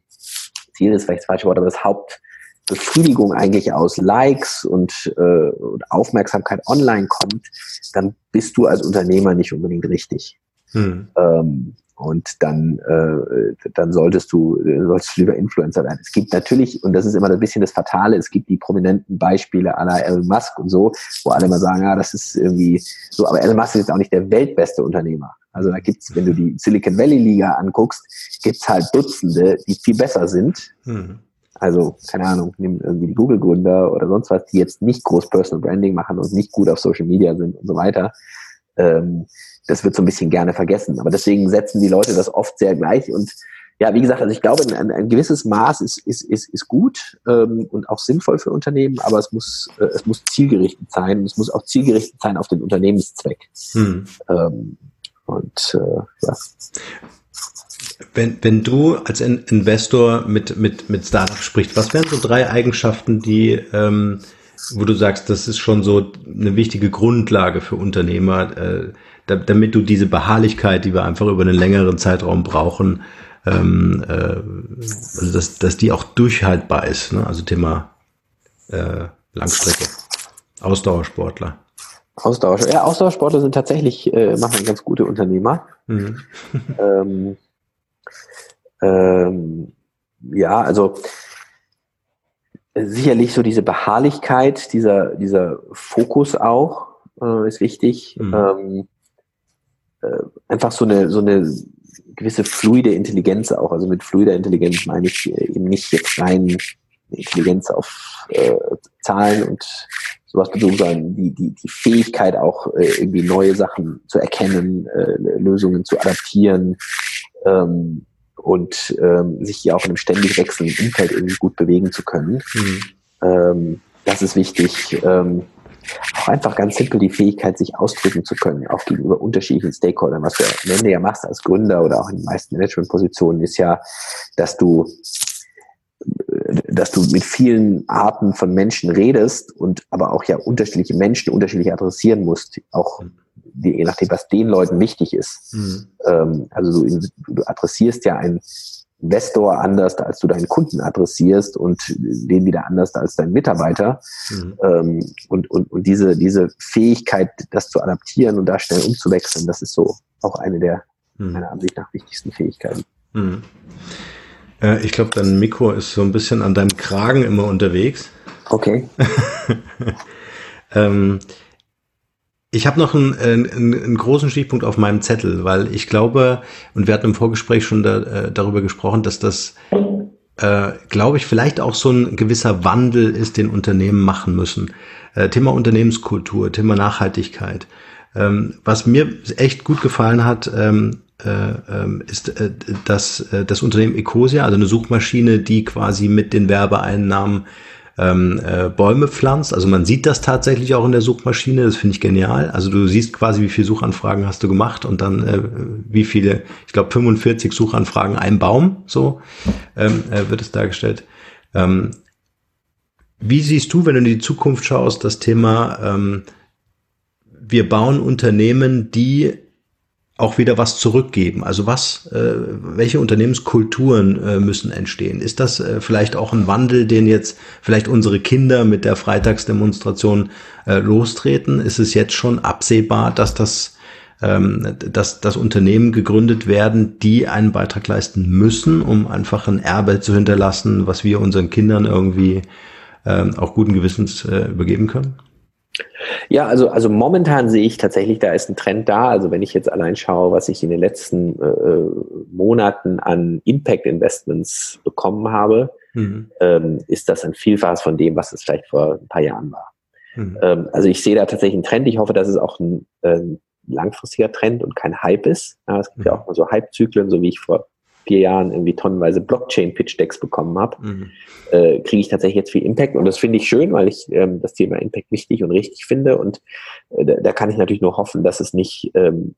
ist vielleicht das falsche Wort, aber das Hauptbefriedigung eigentlich aus Likes und, äh, und Aufmerksamkeit online kommt, dann bist du als Unternehmer nicht unbedingt richtig. Hm. Ähm, und dann, äh, dann solltest du, solltest du lieber Influencer werden. Es gibt natürlich, und das ist immer ein bisschen das Fatale, es gibt die prominenten Beispiele aller Elon Musk und so, wo alle immer sagen, ja, das ist irgendwie so, aber Elon Musk ist jetzt auch nicht der weltbeste Unternehmer. Also da gibt's, wenn du die Silicon Valley Liga anguckst, gibt's halt Dutzende, die viel besser sind. Mhm. Also, keine Ahnung, nimm irgendwie die Google-Gründer oder sonst was, die jetzt nicht groß Personal Branding machen und nicht gut auf Social Media sind und so weiter. Ähm, das wird so ein bisschen gerne vergessen. Aber deswegen setzen die Leute das oft sehr gleich. Und ja, wie gesagt, also ich glaube, ein, ein gewisses Maß ist, ist, ist, ist gut ähm, und auch sinnvoll für Unternehmen, aber es muss, äh, es muss zielgerichtet sein. Und es muss auch zielgerichtet sein auf den Unternehmenszweck. Hm. Ähm, und äh, ja. Wenn, wenn du als Investor mit, mit, mit Startups sprichst, was wären so drei Eigenschaften, die, ähm, wo du sagst, das ist schon so eine wichtige Grundlage für Unternehmer, äh, damit du diese Beharrlichkeit, die wir einfach über einen längeren Zeitraum brauchen, ähm, äh, also dass, dass die auch durchhaltbar ist. Ne? Also Thema äh, Langstrecke, Ausdauersportler. Ausdauersportler, ja, Ausdauersportler sind tatsächlich, äh, machen ganz gute Unternehmer. Mhm. ähm, ähm, ja, also sicherlich so diese Beharrlichkeit, dieser, dieser Fokus auch äh, ist wichtig. Mhm. Ähm, äh, einfach so eine, so eine gewisse fluide Intelligenz auch. Also mit fluider Intelligenz meine ich eben nicht jetzt rein Intelligenz auf äh, Zahlen und sowas bezogen, sondern die, die, die Fähigkeit auch äh, irgendwie neue Sachen zu erkennen, äh, Lösungen zu adaptieren ähm, und ähm, sich hier auch in einem ständig wechselnden Umfeld irgendwie gut bewegen zu können. Mhm. Ähm, das ist wichtig. Ähm, auch einfach ganz simpel die Fähigkeit, sich ausdrücken zu können, auch gegenüber unterschiedlichen Stakeholdern. Was du am Ende ja machst als Gründer oder auch in den meisten Managementpositionen, ist ja, dass du dass du mit vielen Arten von Menschen redest und aber auch ja unterschiedliche Menschen unterschiedlich adressieren musst, auch je nachdem, was den Leuten wichtig ist. Mhm. Ähm, also du, du adressierst ja einen Investor anders, als du deinen Kunden adressierst und den wieder anders als deinen Mitarbeiter. Mhm. Ähm, und, und, und diese, diese Fähigkeit, das zu adaptieren und da schnell umzuwechseln, das ist so auch eine der mhm. meiner Ansicht nach wichtigsten Fähigkeiten. Mhm. Äh, ich glaube, dein Mikro ist so ein bisschen an deinem Kragen immer unterwegs. Okay. ähm, ich habe noch einen, einen, einen, großen Stichpunkt auf meinem Zettel, weil ich glaube, und wir hatten im Vorgespräch schon da, äh, darüber gesprochen, dass das, äh, glaube ich, vielleicht auch so ein gewisser Wandel ist, den Unternehmen machen müssen. Äh, Thema Unternehmenskultur, Thema Nachhaltigkeit. Ähm, was mir echt gut gefallen hat, ähm, äh, ähm, ist äh, das, äh, das Unternehmen Ecosia, also eine Suchmaschine, die quasi mit den Werbeeinnahmen ähm, äh, Bäume pflanzt. Also man sieht das tatsächlich auch in der Suchmaschine, das finde ich genial. Also du siehst quasi, wie viele Suchanfragen hast du gemacht und dann äh, wie viele, ich glaube 45 Suchanfragen, ein Baum, so ähm, äh, wird es dargestellt. Ähm, wie siehst du, wenn du in die Zukunft schaust, das Thema, ähm, wir bauen Unternehmen, die auch wieder was zurückgeben? Also was, äh, welche Unternehmenskulturen äh, müssen entstehen? Ist das äh, vielleicht auch ein Wandel, den jetzt vielleicht unsere Kinder mit der Freitagsdemonstration äh, lostreten? Ist es jetzt schon absehbar, dass das ähm, dass, dass Unternehmen gegründet werden, die einen Beitrag leisten müssen, um einfach ein Erbe zu hinterlassen, was wir unseren Kindern irgendwie ähm, auch guten Gewissens äh, übergeben können? Ja, also, also momentan sehe ich tatsächlich, da ist ein Trend da. Also wenn ich jetzt allein schaue, was ich in den letzten äh, Monaten an Impact Investments bekommen habe, mhm. ähm, ist das ein Vielfaches von dem, was es vielleicht vor ein paar Jahren war. Mhm. Ähm, also ich sehe da tatsächlich einen Trend. Ich hoffe, dass es auch ein äh, langfristiger Trend und kein Hype ist. Ja, es gibt mhm. ja auch mal so Hype-Zyklen, so wie ich vor vier Jahren irgendwie tonnenweise Blockchain-Pitch-Decks bekommen habe, mhm. äh, kriege ich tatsächlich jetzt viel Impact. Und das finde ich schön, weil ich ähm, das Thema Impact wichtig und richtig finde. Und äh, da, da, kann ich natürlich nur hoffen, dass es nicht ähm,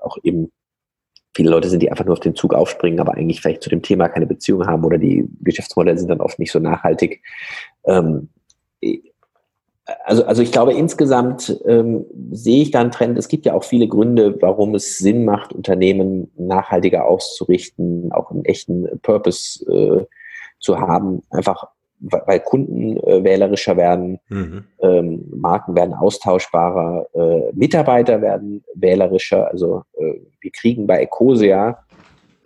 auch eben viele Leute sind, die einfach nur auf den Zug aufspringen, aber eigentlich vielleicht zu dem Thema keine Beziehung haben oder die Geschäftsmodelle sind dann oft nicht so nachhaltig. Ähm, also, also ich glaube, insgesamt ähm, sehe ich da einen Trend. Es gibt ja auch viele Gründe, warum es Sinn macht, Unternehmen nachhaltiger auszurichten, auch einen echten Purpose äh, zu haben. Einfach, weil Kunden äh, wählerischer werden, mhm. ähm, Marken werden austauschbarer, äh, Mitarbeiter werden wählerischer. Also äh, wir kriegen bei Ecosia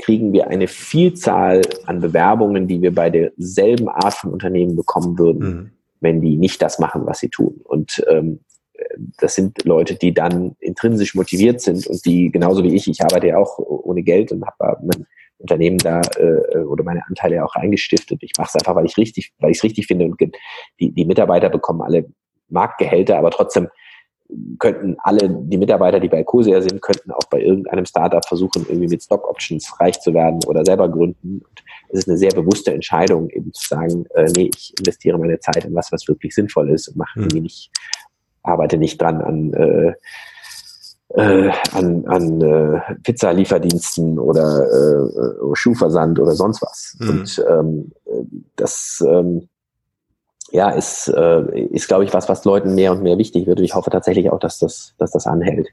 kriegen wir eine Vielzahl an Bewerbungen, die wir bei derselben Art von Unternehmen bekommen würden. Mhm wenn die nicht das machen, was sie tun. Und ähm, das sind Leute, die dann intrinsisch motiviert sind und die genauso wie ich, ich arbeite ja auch ohne Geld und habe mein Unternehmen da äh, oder meine Anteile auch eingestiftet. Ich mache es einfach, weil ich richtig, weil ich es richtig finde und die, die Mitarbeiter bekommen alle Marktgehälter, aber trotzdem könnten alle die Mitarbeiter, die bei Ecosia sind, könnten auch bei irgendeinem Startup versuchen, irgendwie mit Stock Options reich zu werden oder selber gründen. Und es ist eine sehr bewusste Entscheidung, eben zu sagen, äh, nee, ich investiere meine Zeit in was, was wirklich sinnvoll ist und mache mhm. irgendwie nicht, arbeite nicht dran an äh, äh, an, an äh, Pizza-Lieferdiensten oder äh, Schuhversand oder sonst was. Mhm. Und ähm, das ähm, ja, ist, äh, ist glaube ich, was, was Leuten mehr und mehr wichtig wird. Und ich hoffe tatsächlich auch, dass das, dass das anhält.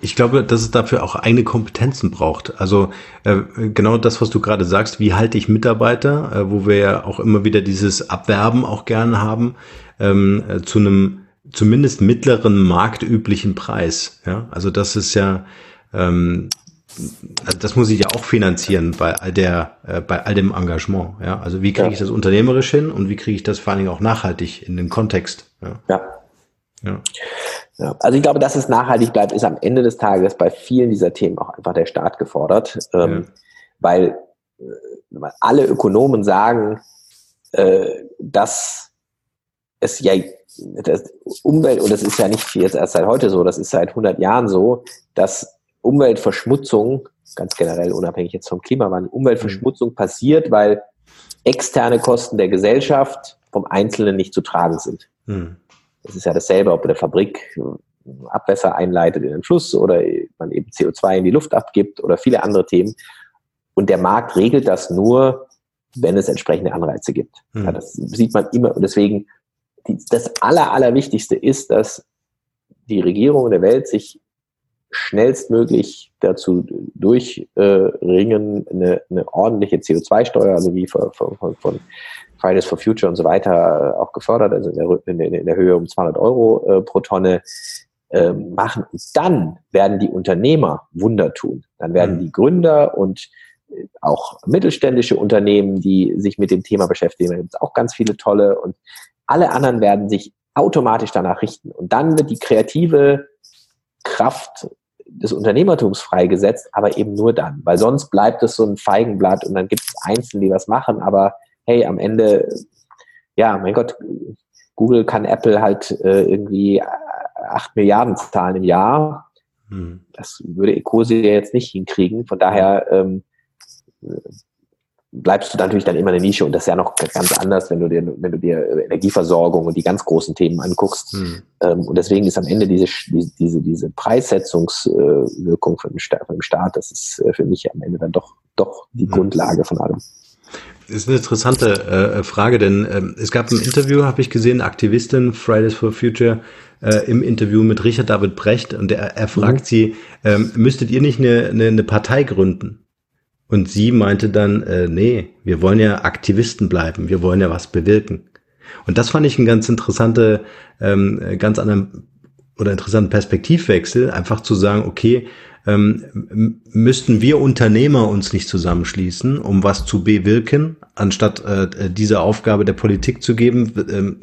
Ich glaube, dass es dafür auch eigene Kompetenzen braucht. Also äh, genau das, was du gerade sagst, wie halte ich Mitarbeiter, äh, wo wir ja auch immer wieder dieses Abwerben auch gerne haben, ähm, äh, zu einem zumindest mittleren marktüblichen Preis. Ja, also das ist ja ähm, das muss ich ja auch finanzieren bei all der, äh, bei all dem Engagement. Ja, also wie kriege ja. ich das unternehmerisch hin und wie kriege ich das vor allen Dingen auch nachhaltig in den Kontext? Ja. ja. ja. Ja, also ich glaube, dass es nachhaltig bleibt, ist am Ende des Tages bei vielen dieser Themen auch einfach der Staat gefordert, ähm, weil äh, alle Ökonomen sagen, äh, dass es ja das Umwelt, und das ist ja nicht jetzt erst seit heute so, das ist seit 100 Jahren so, dass Umweltverschmutzung, ganz generell unabhängig jetzt vom Klimawandel, Umweltverschmutzung passiert, weil externe Kosten der Gesellschaft vom Einzelnen nicht zu tragen sind. Mhm. Es ist ja dasselbe, ob eine Fabrik Abwässer einleitet in den Fluss oder man eben CO2 in die Luft abgibt oder viele andere Themen. Und der Markt regelt das nur, wenn es entsprechende Anreize gibt. Mhm. Ja, das sieht man immer. Und deswegen, das Aller, Allerwichtigste ist, dass die Regierungen der Welt sich schnellstmöglich dazu durchringen, äh, eine, eine ordentliche CO2-Steuer, also wie von, von, von Fridays for Future und so weiter äh, auch gefördert, also in der, in der, in der Höhe um 200 Euro äh, pro Tonne äh, machen. Und dann werden die Unternehmer Wunder tun. Dann werden mhm. die Gründer und äh, auch mittelständische Unternehmen, die sich mit dem Thema beschäftigen, da gibt es auch ganz viele tolle und alle anderen werden sich automatisch danach richten. Und dann wird die kreative Kraft des Unternehmertums freigesetzt, aber eben nur dann, weil sonst bleibt es so ein Feigenblatt und dann gibt es Einzelne, die was machen, aber hey, am Ende, ja, mein Gott, Google kann Apple halt äh, irgendwie acht Milliarden zahlen im Jahr. Hm. Das würde Ecosia jetzt nicht hinkriegen. Von daher ähm, bleibst du natürlich dann immer eine Nische und das ist ja noch ganz anders, wenn du dir, wenn du dir Energieversorgung und die ganz großen Themen anguckst. Hm. Ähm, und deswegen ist am Ende diese, diese, diese Preissetzungswirkung von dem Staat, das ist äh, für mich am Ende dann doch, doch die hm. Grundlage von allem. Das ist eine interessante äh, Frage, denn äh, es gab ein Interview, habe ich gesehen, Aktivistin Fridays for Future äh, im Interview mit Richard David Brecht und er, er fragt mhm. sie, ähm, müsstet ihr nicht eine, eine, eine Partei gründen? Und sie meinte dann, äh, nee, wir wollen ja Aktivisten bleiben, wir wollen ja was bewirken. Und das fand ich einen ganz interessante, ähm, ganz anderen oder interessanten Perspektivwechsel, einfach zu sagen, okay, ähm, müssten wir Unternehmer uns nicht zusammenschließen, um was zu bewirken, anstatt äh, diese Aufgabe der Politik zu geben. Ähm,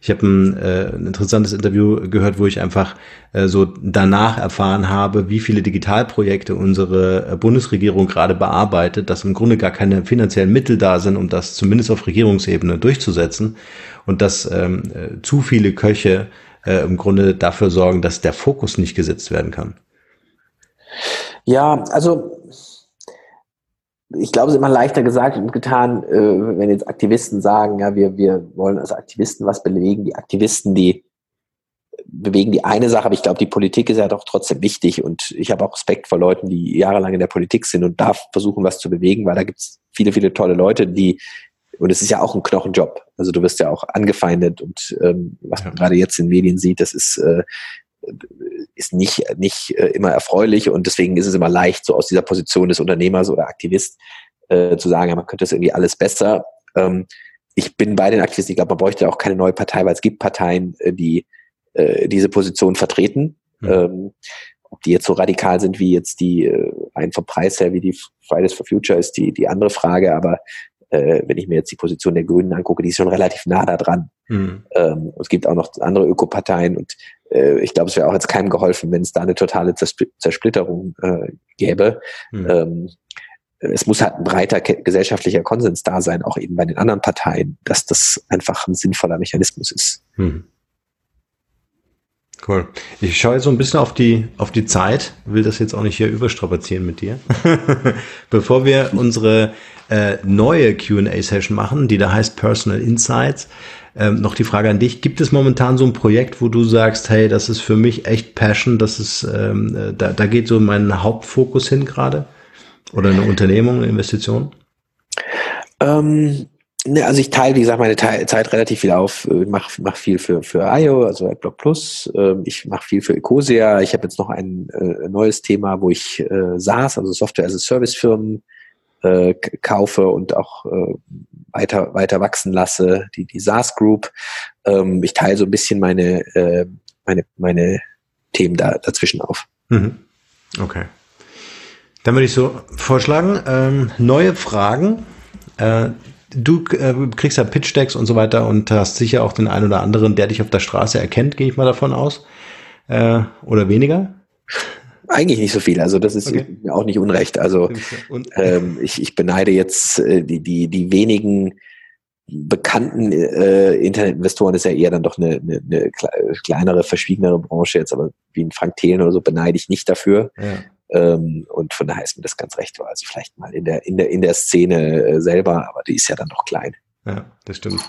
ich habe ein, äh, ein interessantes Interview gehört, wo ich einfach äh, so danach erfahren habe, wie viele Digitalprojekte unsere äh, Bundesregierung gerade bearbeitet, dass im Grunde gar keine finanziellen Mittel da sind, um das zumindest auf Regierungsebene durchzusetzen und dass ähm, äh, zu viele Köche äh, im Grunde dafür sorgen, dass der Fokus nicht gesetzt werden kann. Ja, also ich glaube, es ist immer leichter gesagt und getan, äh, wenn jetzt Aktivisten sagen, ja, wir, wir wollen als Aktivisten was bewegen. Die Aktivisten, die bewegen die eine Sache, aber ich glaube, die Politik ist ja doch trotzdem wichtig und ich habe auch Respekt vor Leuten, die jahrelang in der Politik sind und da versuchen, was zu bewegen, weil da gibt es viele, viele tolle Leute, die und es ist ja auch ein Knochenjob. Also du wirst ja auch angefeindet und ähm, was man gerade jetzt in Medien sieht, das ist äh, ist nicht, nicht äh, immer erfreulich und deswegen ist es immer leicht, so aus dieser Position des Unternehmers oder Aktivist äh, zu sagen, ja, man könnte das irgendwie alles besser. Ähm, ich bin bei den Aktivisten, ich glaube, man bräuchte auch keine neue Partei, weil es gibt Parteien, äh, die äh, diese Position vertreten. Mhm. Ähm, ob die jetzt so radikal sind wie jetzt die, äh, ein vom Preis her, wie die Fridays for Future ist die, die andere Frage, aber äh, wenn ich mir jetzt die Position der Grünen angucke, die ist schon relativ nah da dran. Mhm. Ähm, es gibt auch noch andere Ökoparteien und ich glaube, es wäre auch jetzt keinem geholfen, wenn es da eine totale Zersplitterung äh, gäbe. Mhm. Ähm, es muss halt ein breiter gesellschaftlicher Konsens da sein, auch eben bei den anderen Parteien, dass das einfach ein sinnvoller Mechanismus ist. Mhm. Cool. Ich schaue jetzt so ein bisschen auf die, auf die Zeit, will das jetzt auch nicht hier überstrapazieren mit dir. Bevor wir unsere äh, neue QA-Session machen, die da heißt Personal Insights, ähm, noch die Frage an dich. Gibt es momentan so ein Projekt, wo du sagst, hey, das ist für mich echt Passion, das ist, ähm, äh, da, da geht so mein Hauptfokus hin gerade? Oder eine Unternehmung, eine Investition? Ähm, Ne, also ich teile, wie gesagt, meine Zeit relativ viel auf. Ich mache mach viel für, für IO, also AdBlock Plus. Ähm, ich mache viel für Ecosia. Ich habe jetzt noch ein äh, neues Thema, wo ich äh, SaaS, also Software as a Service Firmen, äh, kaufe und auch äh, weiter, weiter wachsen lasse, die, die SaaS Group. Ähm, ich teile so ein bisschen meine, äh, meine, meine Themen da, dazwischen auf. Mhm. Okay. Dann würde ich so vorschlagen, ähm, neue Fragen. Äh, du äh, kriegst ja Pitch-Decks und so weiter und hast sicher auch den einen oder anderen, der dich auf der Straße erkennt, gehe ich mal davon aus. Äh, oder weniger? Eigentlich nicht so viel. Also das ist okay. mir auch nicht unrecht. Also ähm, ich, ich beneide jetzt äh, die, die, die wenigen bekannten äh, Internetinvestoren ist ja eher dann doch eine, eine, eine kleinere, verschwiegenere Branche jetzt, aber wie ein Frank Thelen oder so beneide ich nicht dafür. Ja. Ähm, und von daher ist mir das ganz recht. Also vielleicht mal in der, in der, in der Szene äh, selber, aber die ist ja dann noch klein. Ja, das stimmt.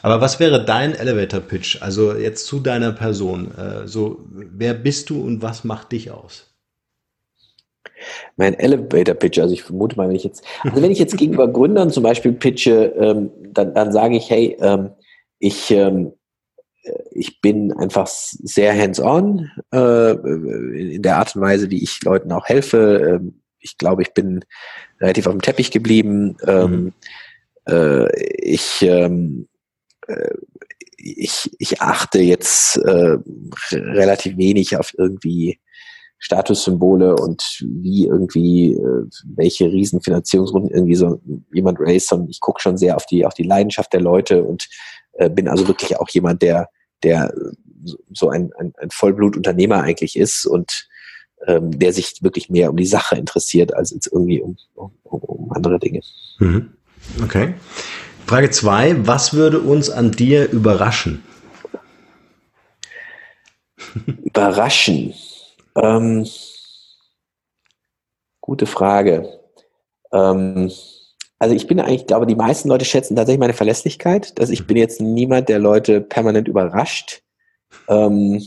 Aber was wäre dein Elevator Pitch? Also jetzt zu deiner Person. Äh, so, wer bist du und was macht dich aus? Mein Elevator Pitch, also ich vermute mal, wenn ich jetzt, also wenn ich jetzt gegenüber Gründern zum Beispiel pitche, ähm, dann, dann sage ich, hey, ähm, ich, ähm, ich bin einfach sehr hands-on äh, in der Art und Weise, wie ich Leuten auch helfe. Ähm, ich glaube, ich bin relativ auf dem Teppich geblieben. Ähm, mhm. äh, ich, ähm, äh, ich, ich achte jetzt äh, relativ wenig auf irgendwie Statussymbole und wie irgendwie äh, welche Riesenfinanzierungsrunden irgendwie so jemand raised, sondern ich gucke schon sehr auf die auf die Leidenschaft der Leute und äh, bin also wirklich auch jemand, der, der so ein, ein, ein Vollblutunternehmer eigentlich ist und ähm, der sich wirklich mehr um die Sache interessiert, als jetzt irgendwie um, um, um andere Dinge. Mhm. Okay. Frage zwei: Was würde uns an dir überraschen? Überraschen. Ähm, gute Frage. Ähm, also ich bin eigentlich, glaube, die meisten Leute schätzen tatsächlich meine Verlässlichkeit. Dass ich bin jetzt niemand, der Leute permanent überrascht. Ähm,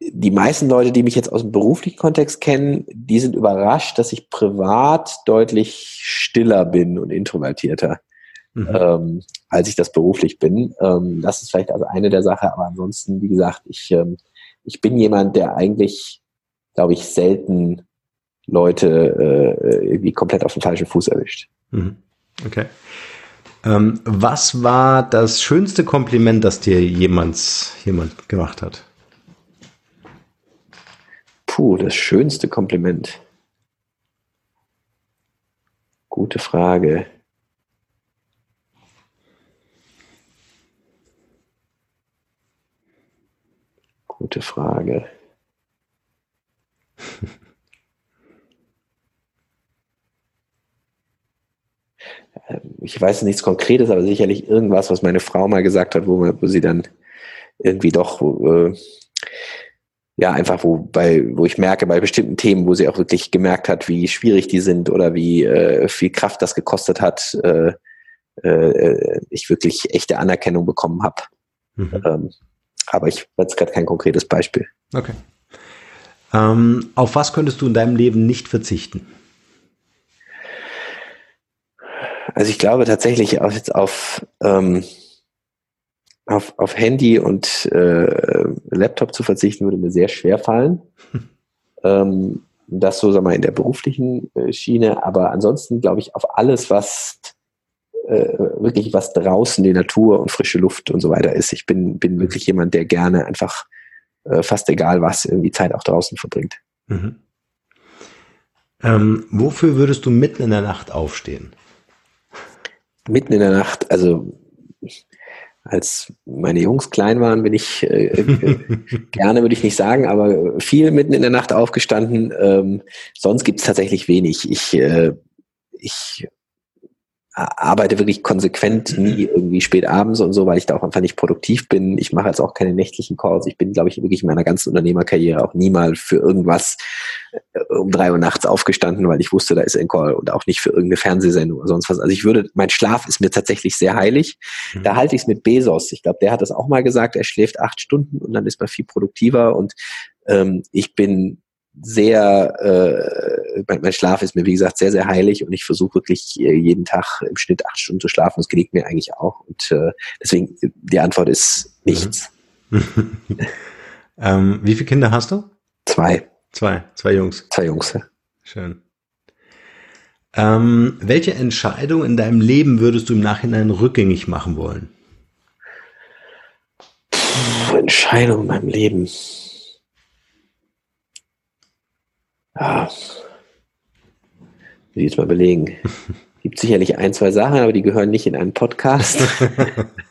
die meisten Leute, die mich jetzt aus dem beruflichen Kontext kennen, die sind überrascht, dass ich privat deutlich stiller bin und introvertierter, mhm. ähm, als ich das beruflich bin. Ähm, das ist vielleicht also eine der Sachen, aber ansonsten, wie gesagt, ich, ähm, ich bin jemand, der eigentlich, glaube ich, selten Leute äh, irgendwie komplett auf den falschen Fuß erwischt. Mhm. Okay. Ähm, was war das schönste Kompliment, das dir jemand, jemand gemacht hat? Puh, das schönste Kompliment. Gute Frage. Gute Frage. Ähm, ich weiß nichts Konkretes, aber sicherlich irgendwas, was meine Frau mal gesagt hat, wo, man, wo sie dann irgendwie doch, äh, ja, einfach wo, bei, wo ich merke, bei bestimmten Themen, wo sie auch wirklich gemerkt hat, wie schwierig die sind oder wie äh, viel Kraft das gekostet hat, äh, äh, ich wirklich echte Anerkennung bekommen habe. Mhm. Ähm, aber ich weiß gerade kein konkretes Beispiel. Okay. Ähm, auf was könntest du in deinem Leben nicht verzichten? Also ich glaube tatsächlich auch jetzt auf, ähm, auf, auf Handy und äh, Laptop zu verzichten, würde mir sehr schwer fallen. ähm, das so, sagen wir mal, in der beruflichen äh, Schiene. Aber ansonsten glaube ich auf alles, was äh, wirklich was draußen, die Natur und frische Luft und so weiter ist. Ich bin, bin wirklich jemand, der gerne einfach äh, fast egal was, irgendwie Zeit auch draußen verbringt. Mhm. Ähm, wofür würdest du mitten in der Nacht aufstehen? mitten in der Nacht, also als meine Jungs klein waren, bin ich äh, äh gerne, würde ich nicht sagen, aber viel mitten in der Nacht aufgestanden. Ähm, sonst gibt es tatsächlich wenig. Ich, äh, ich arbeite wirklich konsequent nie irgendwie spät abends und so, weil ich da auch einfach nicht produktiv bin. Ich mache jetzt auch keine nächtlichen Calls. Ich bin, glaube ich, wirklich in meiner ganzen Unternehmerkarriere auch niemals für irgendwas äh, um drei Uhr nachts aufgestanden, weil ich wusste, da ist ein Call und auch nicht für irgendeine Fernsehsendung oder sonst was. Also ich würde, mein Schlaf ist mir tatsächlich sehr heilig. Mhm. Da halte ich es mit Bezos. Ich glaube, der hat das auch mal gesagt. Er schläft acht Stunden und dann ist man viel produktiver und ähm, ich bin sehr, äh, mein, mein, Schlaf ist mir, wie gesagt, sehr, sehr heilig und ich versuche wirklich äh, jeden Tag im Schnitt acht Stunden zu schlafen. Das gelingt mir eigentlich auch. Und äh, deswegen, die Antwort ist nichts. ähm, wie viele Kinder hast du? Zwei. Zwei, zwei Jungs. Zwei Jungs, ja. Schön. Ähm, welche Entscheidung in deinem Leben würdest du im Nachhinein rückgängig machen wollen? Puh, Entscheidung in meinem Leben. Ja. Will ich jetzt mal überlegen. Gibt sicherlich ein, zwei Sachen, aber die gehören nicht in einen Podcast.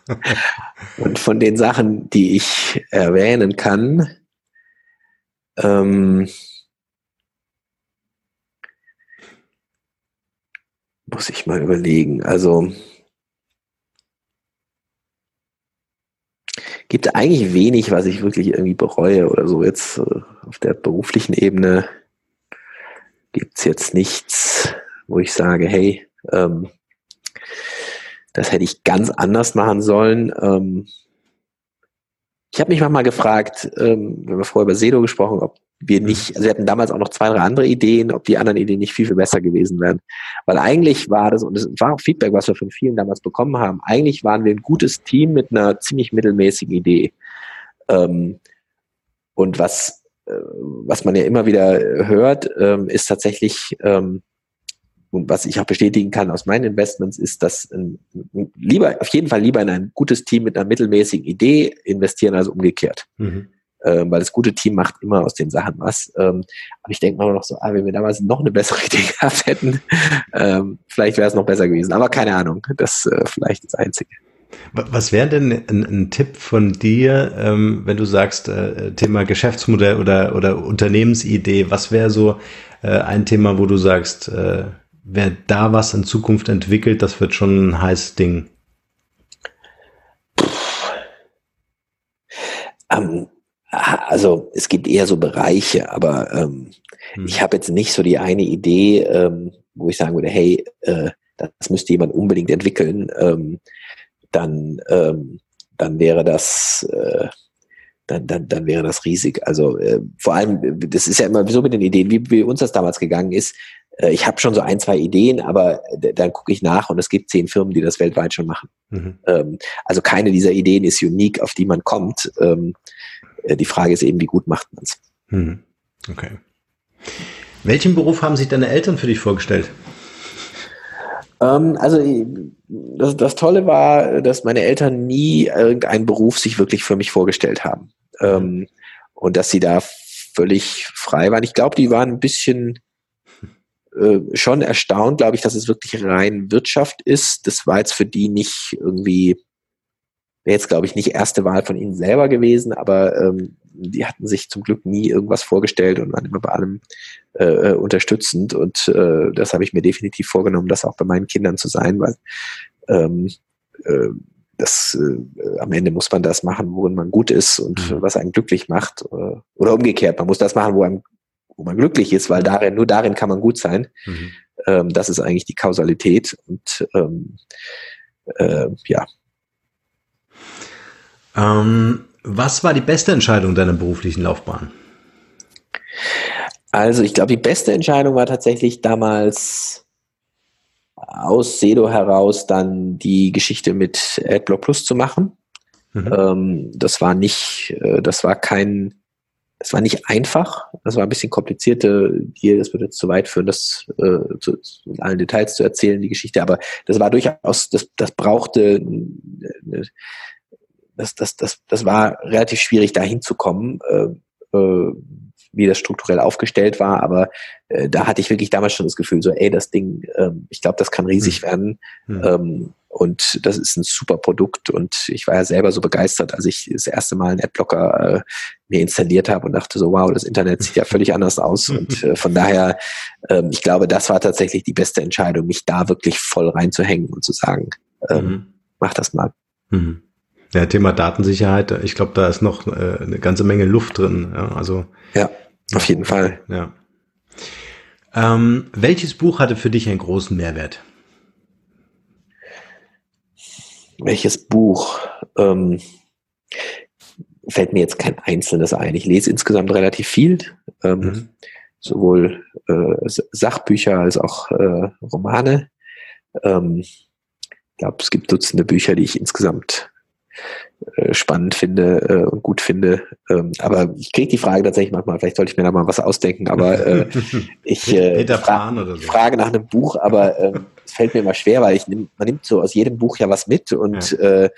Und von den Sachen, die ich erwähnen kann, ähm, muss ich mal überlegen. Also gibt eigentlich wenig, was ich wirklich irgendwie bereue oder so jetzt äh, auf der beruflichen Ebene gibt es jetzt nichts, wo ich sage, hey, ähm, das hätte ich ganz anders machen sollen. Ähm, ich habe mich manchmal gefragt, ähm, wir haben vorher über Sedo gesprochen, ob wir mhm. nicht, also wir hatten damals auch noch zwei, drei andere Ideen, ob die anderen Ideen nicht viel, viel besser gewesen wären. Weil eigentlich war das, und es war auch Feedback, was wir von vielen damals bekommen haben, eigentlich waren wir ein gutes Team mit einer ziemlich mittelmäßigen Idee. Ähm, und was was man ja immer wieder hört, ähm, ist tatsächlich, ähm, und was ich auch bestätigen kann aus meinen Investments, ist, dass ein, lieber, auf jeden Fall lieber in ein gutes Team mit einer mittelmäßigen Idee investieren als umgekehrt. Mhm. Ähm, weil das gute Team macht immer aus den Sachen was. Ähm, aber ich denke mal noch so, ah, wenn wir damals noch eine bessere Idee gehabt hätten, ähm, vielleicht wäre es noch besser gewesen. Aber keine Ahnung, das äh, vielleicht das Einzige. Was wäre denn ein, ein, Tipp von dir, ähm, wenn du sagst, äh, Thema Geschäftsmodell oder, oder Unternehmensidee, was wäre so äh, ein Thema, wo du sagst, äh, wer da was in Zukunft entwickelt, das wird schon ein heißes Ding? Ähm, also es gibt eher so Bereiche, aber ähm, hm. ich habe jetzt nicht so die eine Idee, ähm, wo ich sagen würde, hey, äh, das müsste jemand unbedingt entwickeln. Dann, ähm, dann wäre das, äh, dann, dann, dann wäre das riesig. Also äh, vor allem, das ist ja immer so mit den Ideen, wie, wie uns das damals gegangen ist. Äh, ich habe schon so ein, zwei Ideen, aber dann gucke ich nach und es gibt zehn Firmen, die das weltweit schon machen. Mhm. Ähm, also keine dieser Ideen ist unique, auf die man kommt. Ähm, äh, die Frage ist eben, wie gut macht man es. Mhm. Okay. Welchen Beruf haben sich deine Eltern für dich vorgestellt? Ähm, also das, das Tolle war, dass meine Eltern nie irgendeinen Beruf sich wirklich für mich vorgestellt haben. Ähm, und dass sie da völlig frei waren. Ich glaube, die waren ein bisschen äh, schon erstaunt, glaube ich, dass es wirklich rein Wirtschaft ist. Das war jetzt für die nicht irgendwie, wäre jetzt, glaube ich, nicht erste Wahl von ihnen selber gewesen, aber ähm, die hatten sich zum Glück nie irgendwas vorgestellt und waren immer bei allem äh, äh, unterstützend. Und äh, das habe ich mir definitiv vorgenommen, das auch bei meinen Kindern zu sein, weil ähm, äh, das äh, am Ende muss man das machen, worin man gut ist und mhm. was einen glücklich macht. Äh, oder umgekehrt, man muss das machen, wo, einem, wo man glücklich ist, weil darin, nur darin kann man gut sein. Mhm. Ähm, das ist eigentlich die Kausalität. Und ähm, äh, ja. Ähm, was war die beste Entscheidung deiner beruflichen Laufbahn? Also ich glaube, die beste Entscheidung war tatsächlich damals aus Sedo heraus dann die Geschichte mit AdBlock Plus zu machen. Mhm. Ähm, das war nicht, äh, das war kein, das war nicht einfach. Das war ein bisschen komplizierte Deal. Das würde jetzt zu weit führen, das äh, zu, in allen Details zu erzählen, die Geschichte. Aber das war durchaus, das, das brauchte eine, das, das, das, das war relativ schwierig, da hinzukommen, äh, äh, wie das strukturell aufgestellt war. Aber äh, da hatte ich wirklich damals schon das Gefühl, so, ey, das Ding, äh, ich glaube, das kann riesig mhm. werden. Mhm. Ähm, und das ist ein super Produkt. Und ich war ja selber so begeistert, als ich das erste Mal einen Adblocker äh, mir installiert habe und dachte so, wow, das Internet sieht ja völlig anders aus. Und äh, von daher, ähm, ich glaube, das war tatsächlich die beste Entscheidung, mich da wirklich voll reinzuhängen und zu sagen, ähm, mhm. mach das mal. Mhm. Ja, Thema Datensicherheit, ich glaube, da ist noch äh, eine ganze Menge Luft drin. Ja, also ja, auf jeden Fall. Ja. Ähm, welches Buch hatte für dich einen großen Mehrwert? Welches Buch? Ähm, fällt mir jetzt kein einzelnes ein. Ich lese insgesamt relativ viel, ähm, mhm. sowohl äh, Sachbücher als auch äh, Romane. Ähm, ich glaube, es gibt Dutzende Bücher, die ich insgesamt spannend finde äh, und gut finde. Ähm, aber ich kriege die Frage tatsächlich manchmal, vielleicht sollte ich mir da mal was ausdenken, aber äh, ich äh, fra so. frage nach einem Buch, aber äh, es fällt mir immer schwer, weil ich nehm, man nimmt so aus jedem Buch ja was mit und ja. äh, äh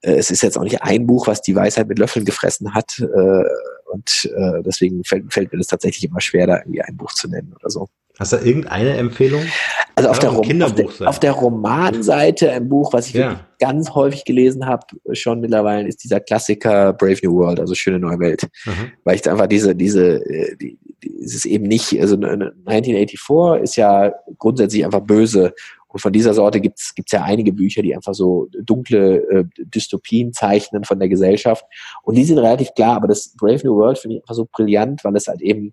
es ist jetzt auch nicht ein Buch, was die Weisheit mit Löffeln gefressen hat. Äh, und äh, deswegen fällt, fällt mir das tatsächlich immer schwer, da irgendwie ein Buch zu nennen oder so. Hast du irgendeine Empfehlung? Also auf der, auf, der, auf der, Romanseite ein Buch, was ich ja. ganz häufig gelesen habe, schon mittlerweile, ist dieser Klassiker Brave New World, also Schöne Neue Welt. Mhm. Weil ich einfach diese, diese, äh, die, es ist eben nicht, also 1984 ist ja grundsätzlich einfach böse. Und von dieser Sorte gibt es ja einige Bücher, die einfach so dunkle äh, Dystopien zeichnen von der Gesellschaft. Und die sind relativ klar, aber das Brave New World finde ich einfach so brillant, weil es halt eben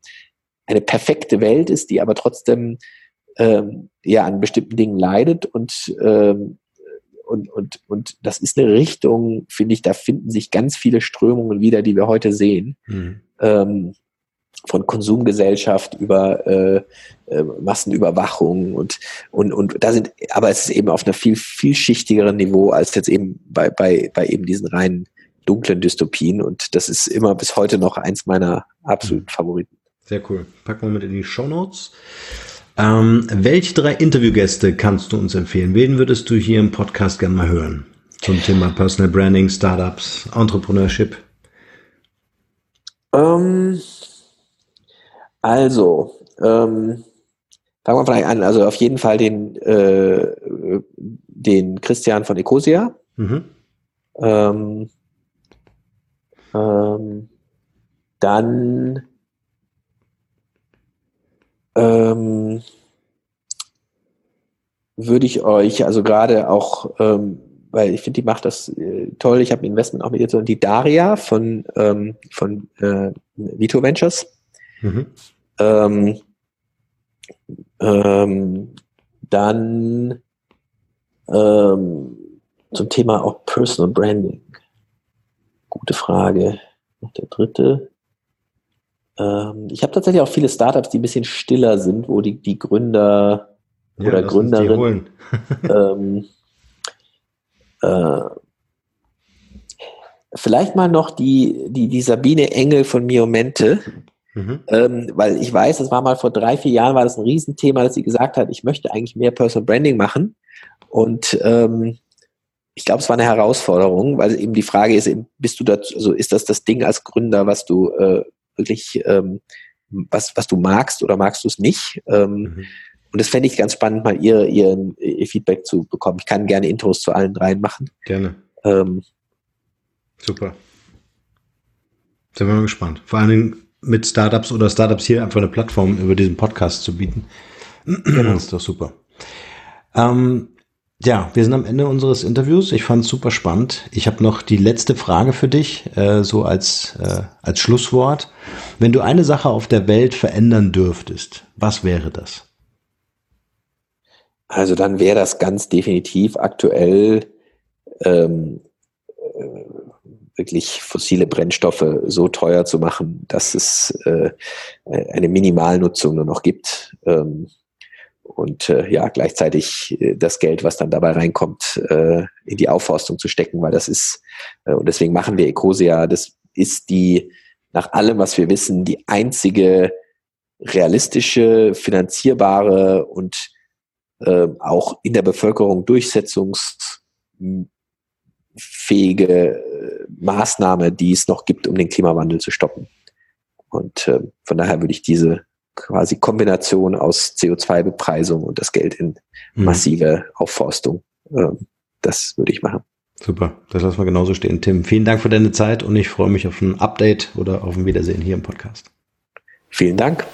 eine perfekte Welt ist, die aber trotzdem ähm, ja an bestimmten Dingen leidet und ähm, und, und, und das ist eine Richtung, finde ich, da finden sich ganz viele Strömungen wieder, die wir heute sehen. Mhm. Ähm, von Konsumgesellschaft über äh, äh, Massenüberwachung und, und, und da sind, aber es ist eben auf einer viel vielschichtigeren Niveau als jetzt eben bei, bei, bei eben diesen reinen dunklen Dystopien und das ist immer bis heute noch eins meiner absoluten mhm. Favoriten. Sehr cool. Packen wir mit in die Show Notes. Ähm, welche drei Interviewgäste kannst du uns empfehlen? Wen würdest du hier im Podcast gerne mal hören? Zum Thema Personal Branding, Startups, Entrepreneurship? Ähm, also, ähm, fangen wir vielleicht an. Also auf jeden Fall den, äh, den Christian von Ecosia. Mhm. Ähm, ähm, dann ähm, würde ich euch, also gerade auch, ähm, weil ich finde, die macht das äh, toll, ich habe ein Investment auch mit ihr, die Daria von, ähm, von äh, Vito Ventures. Mhm. Ähm, ähm, dann ähm, zum Thema auch Personal Branding. Gute Frage. Und der dritte. Ähm, ich habe tatsächlich auch viele Startups, die ein bisschen stiller sind, wo die, die Gründer ja, oder Gründerinnen ähm, äh, vielleicht mal noch die, die, die Sabine Engel von Miomente. Mhm. Ähm, weil ich weiß, das war mal vor drei, vier Jahren, war das ein Riesenthema, dass sie gesagt hat, ich möchte eigentlich mehr Personal Branding machen. Und ähm, ich glaube, es war eine Herausforderung, weil eben die Frage ist, bist du dazu, also ist das das Ding als Gründer, was du äh, wirklich, ähm, was, was du magst oder magst du es nicht. Ähm, mhm. Und das fände ich ganz spannend, mal ihr, ihr, ihr Feedback zu bekommen. Ich kann gerne Intros zu allen dreien machen. Gerne. Ähm, Super. Sind wir mal gespannt. Vor allen Dingen mit Startups oder Startups hier einfach eine Plattform über diesen Podcast zu bieten. Genau. Das ist doch super. Ähm, ja, wir sind am Ende unseres Interviews. Ich fand es super spannend. Ich habe noch die letzte Frage für dich, äh, so als, äh, als Schlusswort. Wenn du eine Sache auf der Welt verändern dürftest, was wäre das? Also dann wäre das ganz definitiv aktuell ähm, äh, wirklich fossile Brennstoffe so teuer zu machen, dass es äh, eine Minimalnutzung nur noch gibt. Ähm, und äh, ja, gleichzeitig äh, das Geld, was dann dabei reinkommt, äh, in die Aufforstung zu stecken, weil das ist, äh, und deswegen machen wir Ecosia, das ist die, nach allem, was wir wissen, die einzige realistische, finanzierbare und äh, auch in der Bevölkerung durchsetzungsfähige äh, Maßnahme, die es noch gibt, um den Klimawandel zu stoppen. Und äh, von daher würde ich diese quasi Kombination aus CO2-Bepreisung und das Geld in mhm. massive mhm. Aufforstung. Ähm, das würde ich machen. Super, das lassen wir genauso stehen. Tim, vielen Dank für deine Zeit und ich freue mich auf ein Update oder auf ein Wiedersehen hier im Podcast. Vielen Dank.